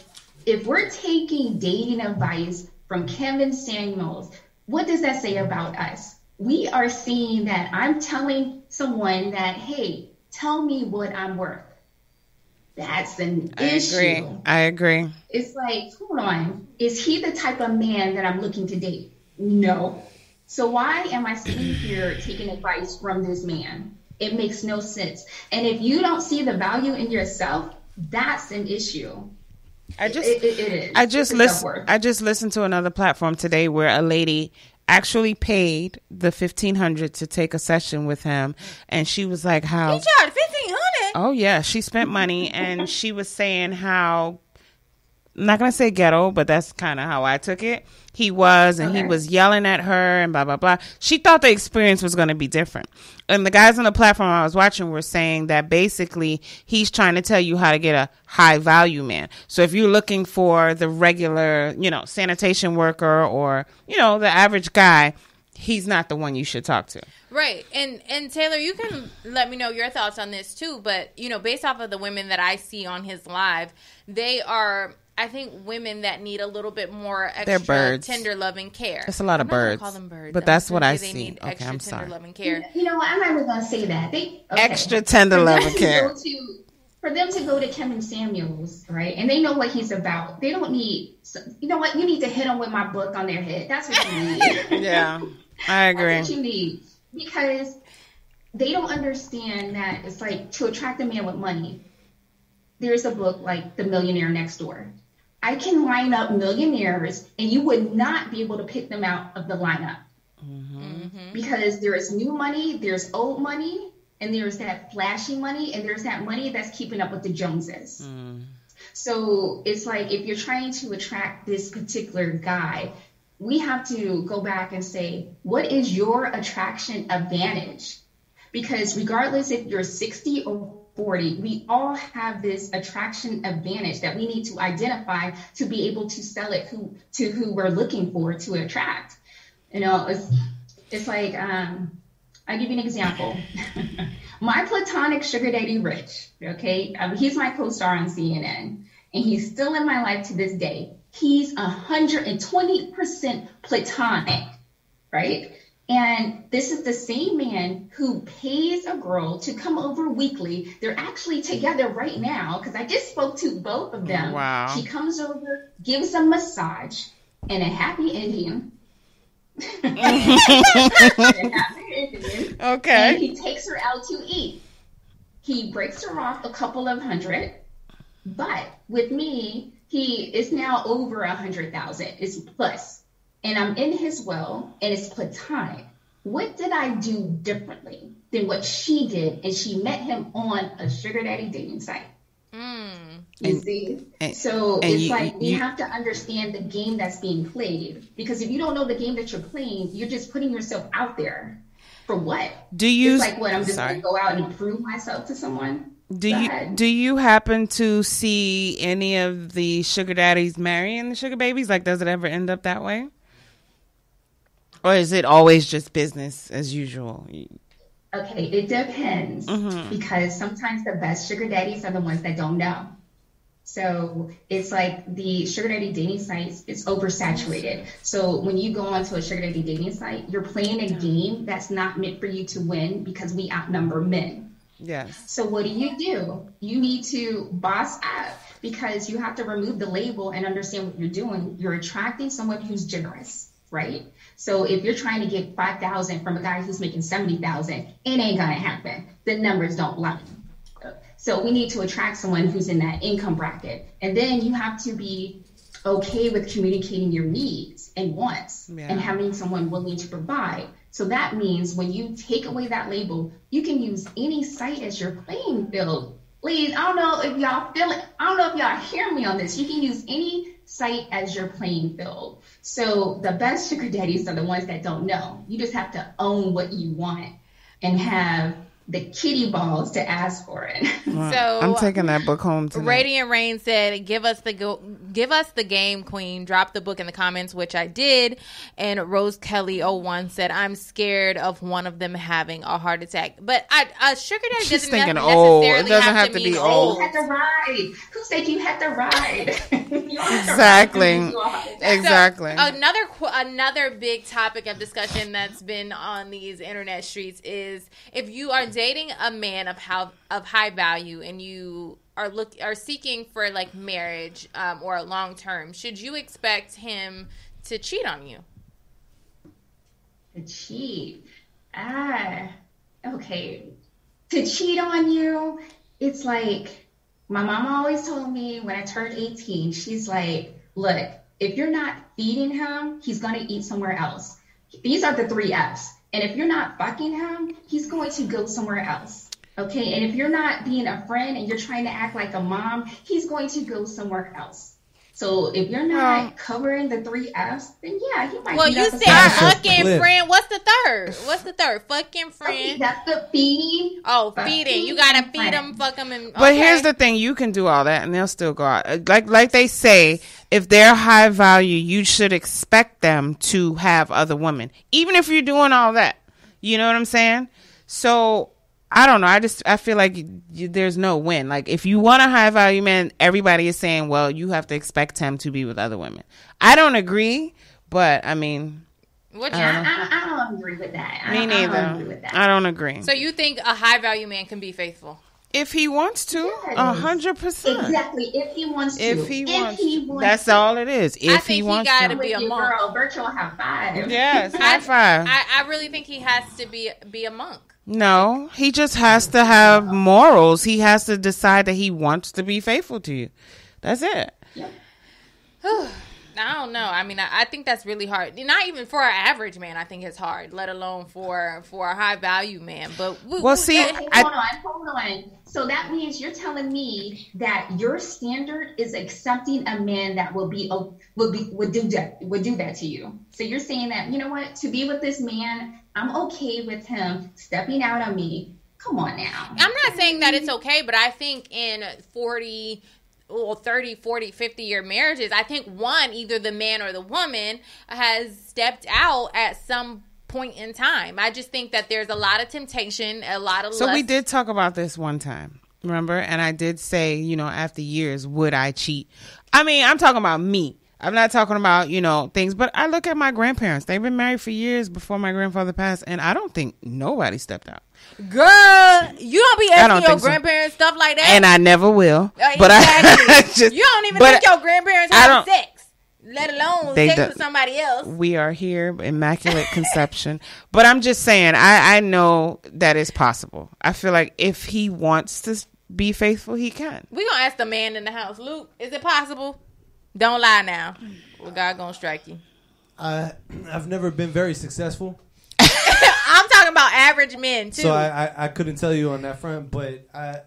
if we're taking dating advice from Kevin Samuels, what does that say about us? We are seeing that I'm telling someone that, hey, tell me what I'm worth. That's an I issue agree. I agree. it's like, hold on, is he the type of man that I'm looking to date? No. So why am I sitting here taking advice from this man? It makes no sense. And if you don't see the value in yourself, that's an issue. I just It, it, it is. I just It's listen. I just listened to another platform today where a lady actually paid the fifteen hundred to take a session with him, and she was like, "How? He charged fifteen hundred. Oh yeah, she spent money, and she was saying how." I'm not gonna say ghetto, but that's kind of how I took it. He was, and he was yelling at her, and blah blah blah. She thought the experience was gonna be different, and the guys on the platform I was watching were saying that basically he's trying to tell you how to get a high value man. So if you're looking for the regular, you know, sanitation worker or you know the average guy, he's not the one you should talk to. Right. And and Taylor, you can let me know your thoughts on this too, but you know, based off of the women that I see on his live, they are I think women that need a little bit more extra birds. tender loving care. That's a lot of I'm not birds, Call them birds. but I'm that's what I say they see. need Okay, extra I'm tender sorry. loving care. You know what? I'm not even gonna say that. They okay. Extra tender For them loving care. to- for them to go to Kevin Samuels, right? And they know what he's about. They don't need. You know what? You need to hit them with my book on their head. That's what you need. Yeah, I agree. That's what you need because they don't understand that it's like to attract a man with money. There's a book like The Millionaire Next Door. I can line up millionaires, and you would not be able to pick them out of the lineup mm-hmm. because there is new money, there's old money, and there's that flashy money, and there's that money that's keeping up with the Joneses. Mm. So it's like if you're trying to attract this particular guy, we have to go back and say, what is your attraction advantage? Because regardless if you're 60 or 40, we all have this attraction advantage that we need to identify to be able to sell it who, to who we're looking for to attract. You know, it's, it's like, um, I'll give you an example. my platonic sugar daddy, Rich, okay, um, he's my co star on CNN, and he's still in my life to this day. He's 120% platonic, right? And this is the same man who pays a girl to come over weekly. They're actually together right now because I just spoke to both of them. Wow. She comes over, gives a massage, and a happy ending. And a happy ending. And Okay. he takes her out to eat. He breaks her off a couple of hundred, but with me, he is now over a hundred thousand. It's plus, and I'm in his well, and it's platonic. What did I do differently than what she did? And she met him on a sugar daddy dating site. Hmm. You And- see, and- so and it's you- like we you- have to understand the game that's being played. Because if you don't know the game that you're playing, you're just putting yourself out there for what? Do you? It's like what I'm just sorry. gonna go out and prove myself to someone. Do you do you happen to see any of the sugar daddies marrying the sugar babies? Like, does it ever end up that way, or is it always just business as usual? Okay, it depends Mm-hmm. because sometimes the best sugar daddies are the ones that don't know. So it's like the sugar daddy dating sites is oversaturated. So when you go onto a sugar daddy dating site, you're playing a game that's not meant for you to win because we outnumber men. Yes. So what do you do? You need to boss up because you have to remove the label and understand what you're doing. You're attracting someone who's generous, right? So if you're trying to get 5,000 from a guy who's making 70,000, it ain't gonna happen. The numbers don't lie. So we need to attract someone who's in that income bracket. And then you have to be okay with communicating your needs and wants Yeah. and having someone willing to provide. So that means when you take away that label, you can use any site as your playing field. Please, I don't know if y'all feel it. I don't know if y'all hear me on this. You can use any site as your playing field. So the best sugar daddies are the ones that don't know. You just have to own what you want and have the kitty balls to ask for it. Wow. I'm taking that book home tonight. Radiant Rain said, "Give us the go- give us the game, Queen. Drop the book in the comments, which I did." And Rose Kelly 01 said, "I'm scared of one of them having a heart attack." But I, a sugar daddy She's doesn't thinking ne- old. Oh, it doesn't have, have to, to mean be You old. had to ride. Who said you had to ride? You to Exactly. ride to do a heart attack. So, Exactly. another another big topic of discussion that's been on these internet streets is if you are dating a man of how of high value and you are look are seeking for like marriage um, or a long term, should you expect him to cheat on you? To cheat. Ah, okay. To cheat on you, it's like my mom always told me when I turned 18, she's like, look, if you're not feeding him, he's to eat somewhere else. These are the three F's. And if you're not fucking him, he's going to go somewhere else. Okay. And if you're not being a friend and you're trying to act like a mom, he's going to go somewhere else. So if you're not Well- covering the three F's, then yeah, he might. Well, beat you up a said side. That's a fucking flip. friend. What's the third? What's the third? Fucking Okay, friend. that's the feeding. Oh, Fucking feeding. You gotta feed friend. him, fuck him, and. But here's the thing: you can do all that, and they'll still go out. Uh, Like like they say, if they're high value, you should expect them to have other women, even if you're doing all that. You know what I'm saying? So I don't know. I just I feel like you, you- there's no win. Like if you want a high value man, everybody is saying, well, you have to expect him to be with other women. I don't agree, but I mean, What I don't. I, I don't agree with that. Me don't, I don't agree neither. with that. I don't agree. So you think a high value man can be faithful? If he wants to, a hundred percent. exactly. If he wants to. If he wants, he to. wants that's to. all it is. If think he he wants gotta to. Be a your monk. girl, virtual high five. Yes, high five. I, I really think he has to be be a monk. no, he just has to have morals. He has to decide that he wants to be faithful to you. That's it. I don't know. I mean, I, I think that's really hard. Not even for an average man, I think it's hard. Let alone for for a high value man. But we, Well, we- see, Okay, I- hold on, hold on. So that means you're telling me that your standard is accepting a man that will be would be would do that would do that to you. So you're saying that you know what to be with this man, I'm okay with him stepping out on me. Come on now. I'm not saying that it's okay, but I think in 40 well 30 40 50 year marriages i think one either the man or the woman has stepped out at some point in time i just think that there's a lot of temptation a lot of So we did talk about this one time, remember? And I did say, you know, after years, would I cheat? I mean, I'm talking about me. I'm not talking about, you know, things, but I look at my grandparents. They've been married for years before my grandfather passed, and I don't think nobody stepped out. girl you don't be asking don't your think so. grandparents stuff like that And I never will. Uh, But exactly. I just, you don't even think your grandparents I have sex let alone sex do- with somebody else we are here, immaculate conception. But I'm just saying, I, I know that it's possible. I feel like if he wants to be faithful, he can. We're gonna ask the man in the house luke is it possible don't lie now well god gonna strike you I I've never been very successful, I'm talking about average men too. so I, I I couldn't tell you on that front. But I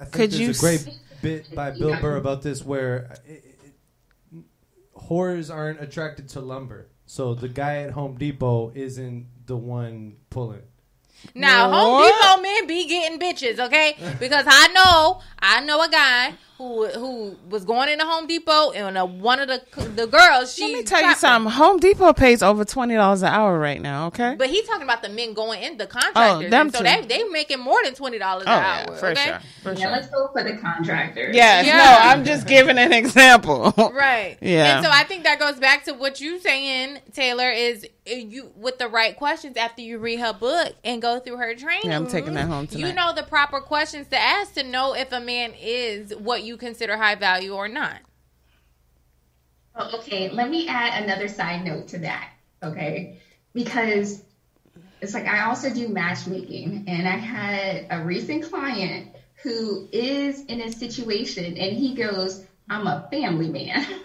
I think Could there's you a great s- bit by Bill Burr about this where uh, it, it, whores aren't attracted to lumber. So the guy at Home Depot isn't the one pulling. now, Home Depot men be getting bitches, okay? Because I know, I know a guy who who was going into Home Depot and uh, one of the the girls. She Let me tell you trapped him. something. Home Depot pays over twenty dollars an hour right now. Okay. But he's talking about the men going in the contractors. Oh, them so too. they they making more than twenty dollars oh an yeah, hour. for okay? sure, for Yeah, sure. let's go for the contractors. Yes, Yeah. no, I'm just giving an example. Right. Yeah. And so I think that goes back to what you saying, Taylor, is uh, you with the right questions after you read her book and go through her training. Yeah, I'm taking that home You know the proper questions to ask to know if a man is what you consider high value or not. Oh, okay, let me add another side note to that. Okay, because it's like I also do matchmaking, and I had a recent client who is in a situation, and he goes, "I'm a family man,"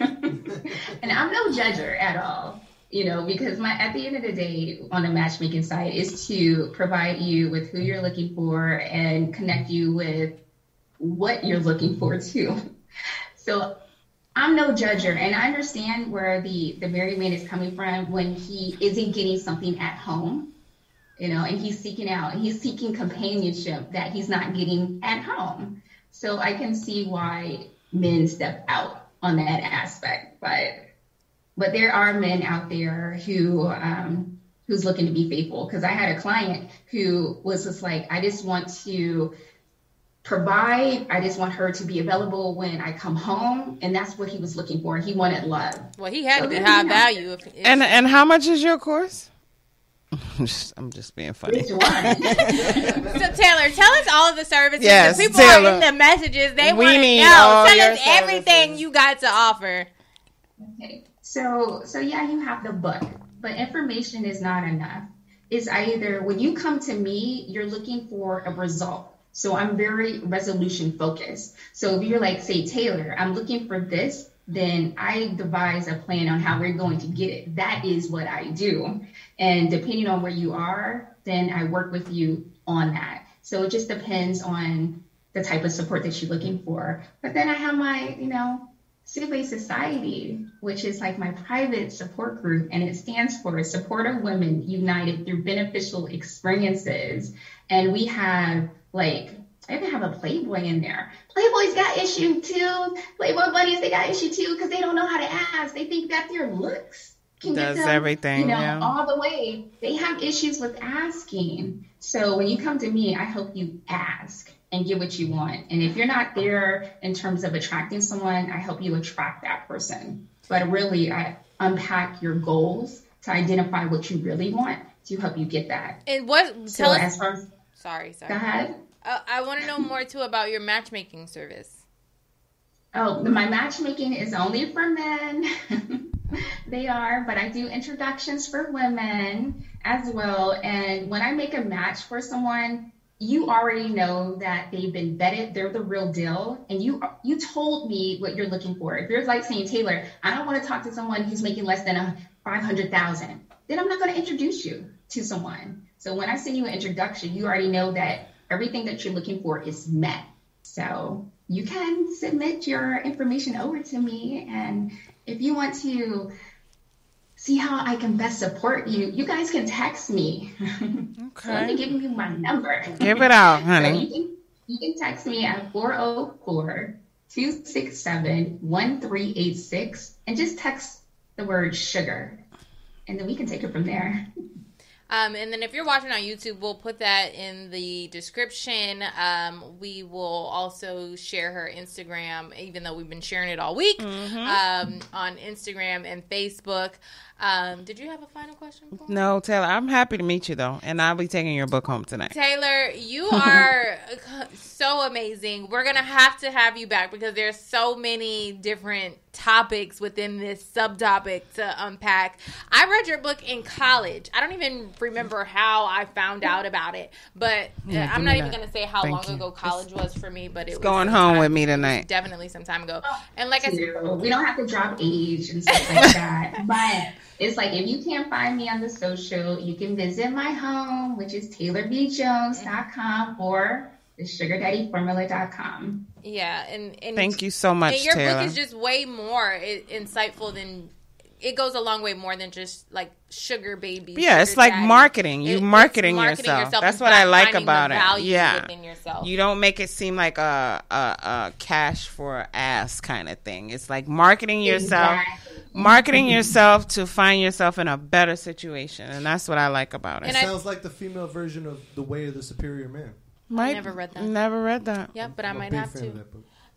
and I'm no judger at all. You know, because my at the end of the day, on a matchmaking site is to provide you with who you're looking for and connect you with what you're looking for too. So I'm no judger, and I understand where the the married man is coming from when he isn't getting something at home, you know, and he's seeking out, he's seeking companionship that he's not getting at home. So I can see why men step out on that aspect, but but there are men out there who um, who's looking to be faithful. Because I had a client who was just like, I just want to provide. I just want her to be available when I come home, and that's what he was looking for. He wanted love. Well, he had So to be high value. If, if And and how much is your course? I'm just being funny. Which one? So Taylor, tell us all of the services. Yes, the people Taylor. are in the messages. They We want to need know. Tell your us everything services. you got to offer. Okay. So so yeah, you have the book, but information is not enough. It's either when you come to me, you're looking for a result. So I'm very resolution focused. So if you're like, say, Taylor, I'm looking for this, then I devise a plan on how we're going to get it. That is what I do. And depending on where you are, then I work with you on that. So it just depends on the type of support that you're looking for. But then I have my, you know, Civil Society, which is like my private support group, and it stands for Support of Women United Through Beneficial Experiences. And we have like, I even have a Playboy in there. Playboy's got issue too. Playboy bunnies, they got issue too because they don't know how to ask. They think that their looks can Does get them, everything, you know, yeah. all the way. They have issues with asking. So when you come to me, I help you ask and get what you want. And if you're not there in terms of attracting someone, I help you attract that person. But really, I unpack your goals to identify what you really want to help you get that. And what? So Tell us. as far as Sorry, sorry. go ahead. Uh, I want to know more too about your matchmaking service. Oh, my matchmaking is only for men. they are, but I do introductions for women as well. And when I make a match for someone, you already know that they've been vetted, they're the real deal, and you you told me what you're looking for. If you're like saying, Taylor, I don't want to talk to someone who's making less than a five hundred thousand, then I'm not going to introduce you to someone. So when I send you an introduction, you already know that everything that you're looking for is met. So you can submit your information over to me. And if you want to see how I can best support you, you guys can text me. so let me Okay. give you my number. Give it out, So honey. you can, you can text me at 404 267 1386 and just text the word sugar. And then we can take it from there. Um, and then if you're watching on YouTube, we'll put that in the description. Um, we will also share her Instagram, even though we've been sharing it all week um, on Instagram and Facebook. Um, did you have a final question? For me? No, Taylor, I'm happy to meet you though, and I'll be taking your book home tonight. Taylor, you are so amazing. We're gonna have to have you back because there's so many different topics within this subtopic to unpack. I read your book in college. I don't even remember how I found out about it, but Yeah, uh, I'm not even that. gonna say how Thank long you. ago college was for me, but it was going home with me tonight. Definitely some time ago. And like I said. We don't have to drop age and stuff like that. But it's like if you can't find me on the social, you can visit my home, which is taylorbjones.com or the sugardaddyformula.com. yeah, and and Thank you so much, and your Taylor. book is just way more insightful than it goes a long way more than just like sugar baby. Yeah, it's like daddy. marketing. You It- it's marketing yourself. That's what I like finding the about it. Yeah. within yourself. You don't make it seem like a, a, a cash for ass kind of thing. It's like marketing yourself, Exactly. marketing yourself to find yourself in a better situation, and that's what I like about it. And It I- sounds like the female version of The Way of the Superior Man. Might- never read that. Never read that. Yep, but I I'm a might big have fan to.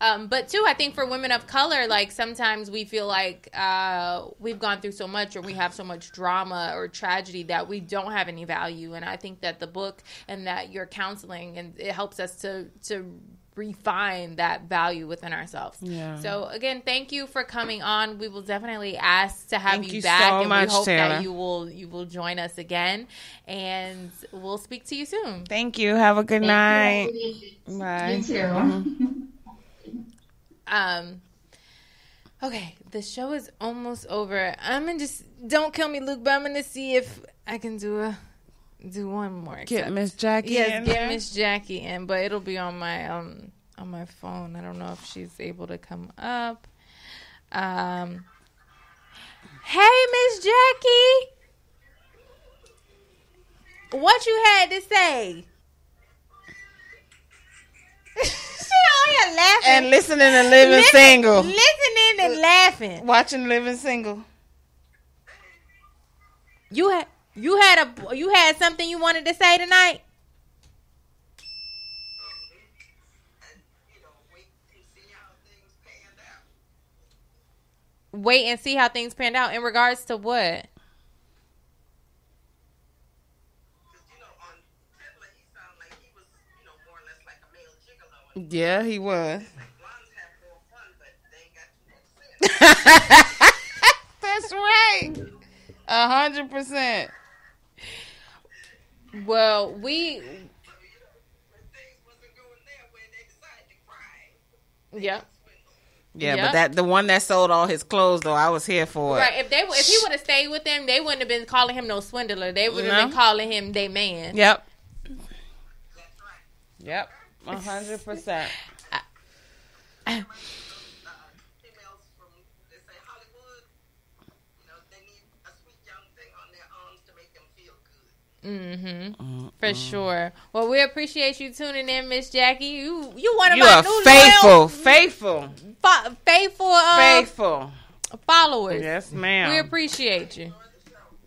Of that book. Um, but too, I think for women of color, like sometimes we feel like uh, we've gone through so much, or we have so much drama or tragedy that we don't have any value. And I think that the book and that your counseling and it helps us to to refine that value within ourselves. Yeah. So again, thank you for coming on. We will definitely ask to have Thank you, you back, so and much, we hope Taylor. that you will you will join us again, and we'll speak to you soon. Thank you. Have a good night. You. Bye. You too. Um. Okay, the show is almost over. I'm gonna just don't kill me, Luke. But I'm gonna see if I can do a do one more. Get Miss Jackie. Yes, in get. Miss Jackie in, but it'll be on my um on my phone. I don't know if she's able to come up. Um, hey, Miss Jackie, what you had to say? Here laughing And listening to Living Listen- Single. listening and laughing. Watching Living Single. You had you had a you had something you wanted to say tonight. Wait and see how things panned out in regards to what? Yeah, he was. That's right. A hundred percent. Well, we Yep. Yeah, Yep. but that the one that sold all his clothes though, I was here for it. Right. If they if he would have stayed with them, they wouldn't have been calling him no swindler. They would have No. been calling him they man. Yep. Yep. A hundred percent. Mm-hmm. For sure. Well, we appreciate you tuning in, Miss Jackie. You you one of You my are new faithful, loyal, faithful, fo- faithful, uh, faithful. followers. Yes, ma'am. We appreciate you.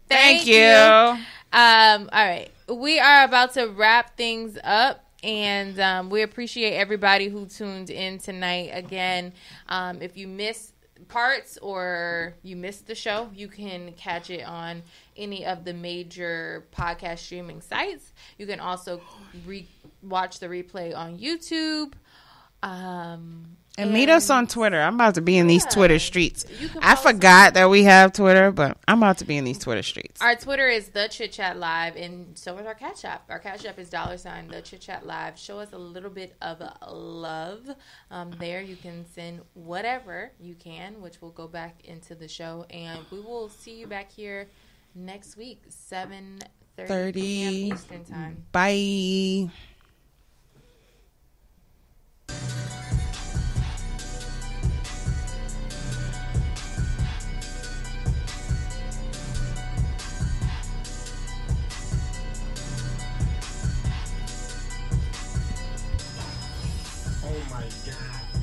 Thank, you. Um, all right. We are about to wrap things up. And um, we appreciate everybody who tuned in tonight. Again, um, if you missed parts or you missed the show, you can catch it on any of the major podcast streaming sites. You can also re- watch the replay on YouTube. Um, And meet us on Twitter. I'm about to be in these Twitter streets. I follow us forgot that we have Twitter, but I'm about to be in these Twitter streets. Our Twitter is the Chit Chat Live, and so is our Cash App. Our Cash App is dollar sign the Chit Chat Live. Show us a little bit of love. Um, there, you can send whatever you can, which will go back into the show, and we will see you back here next week, seven thirty p.m. 30. Eastern time. Bye.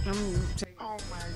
I'm Oh my.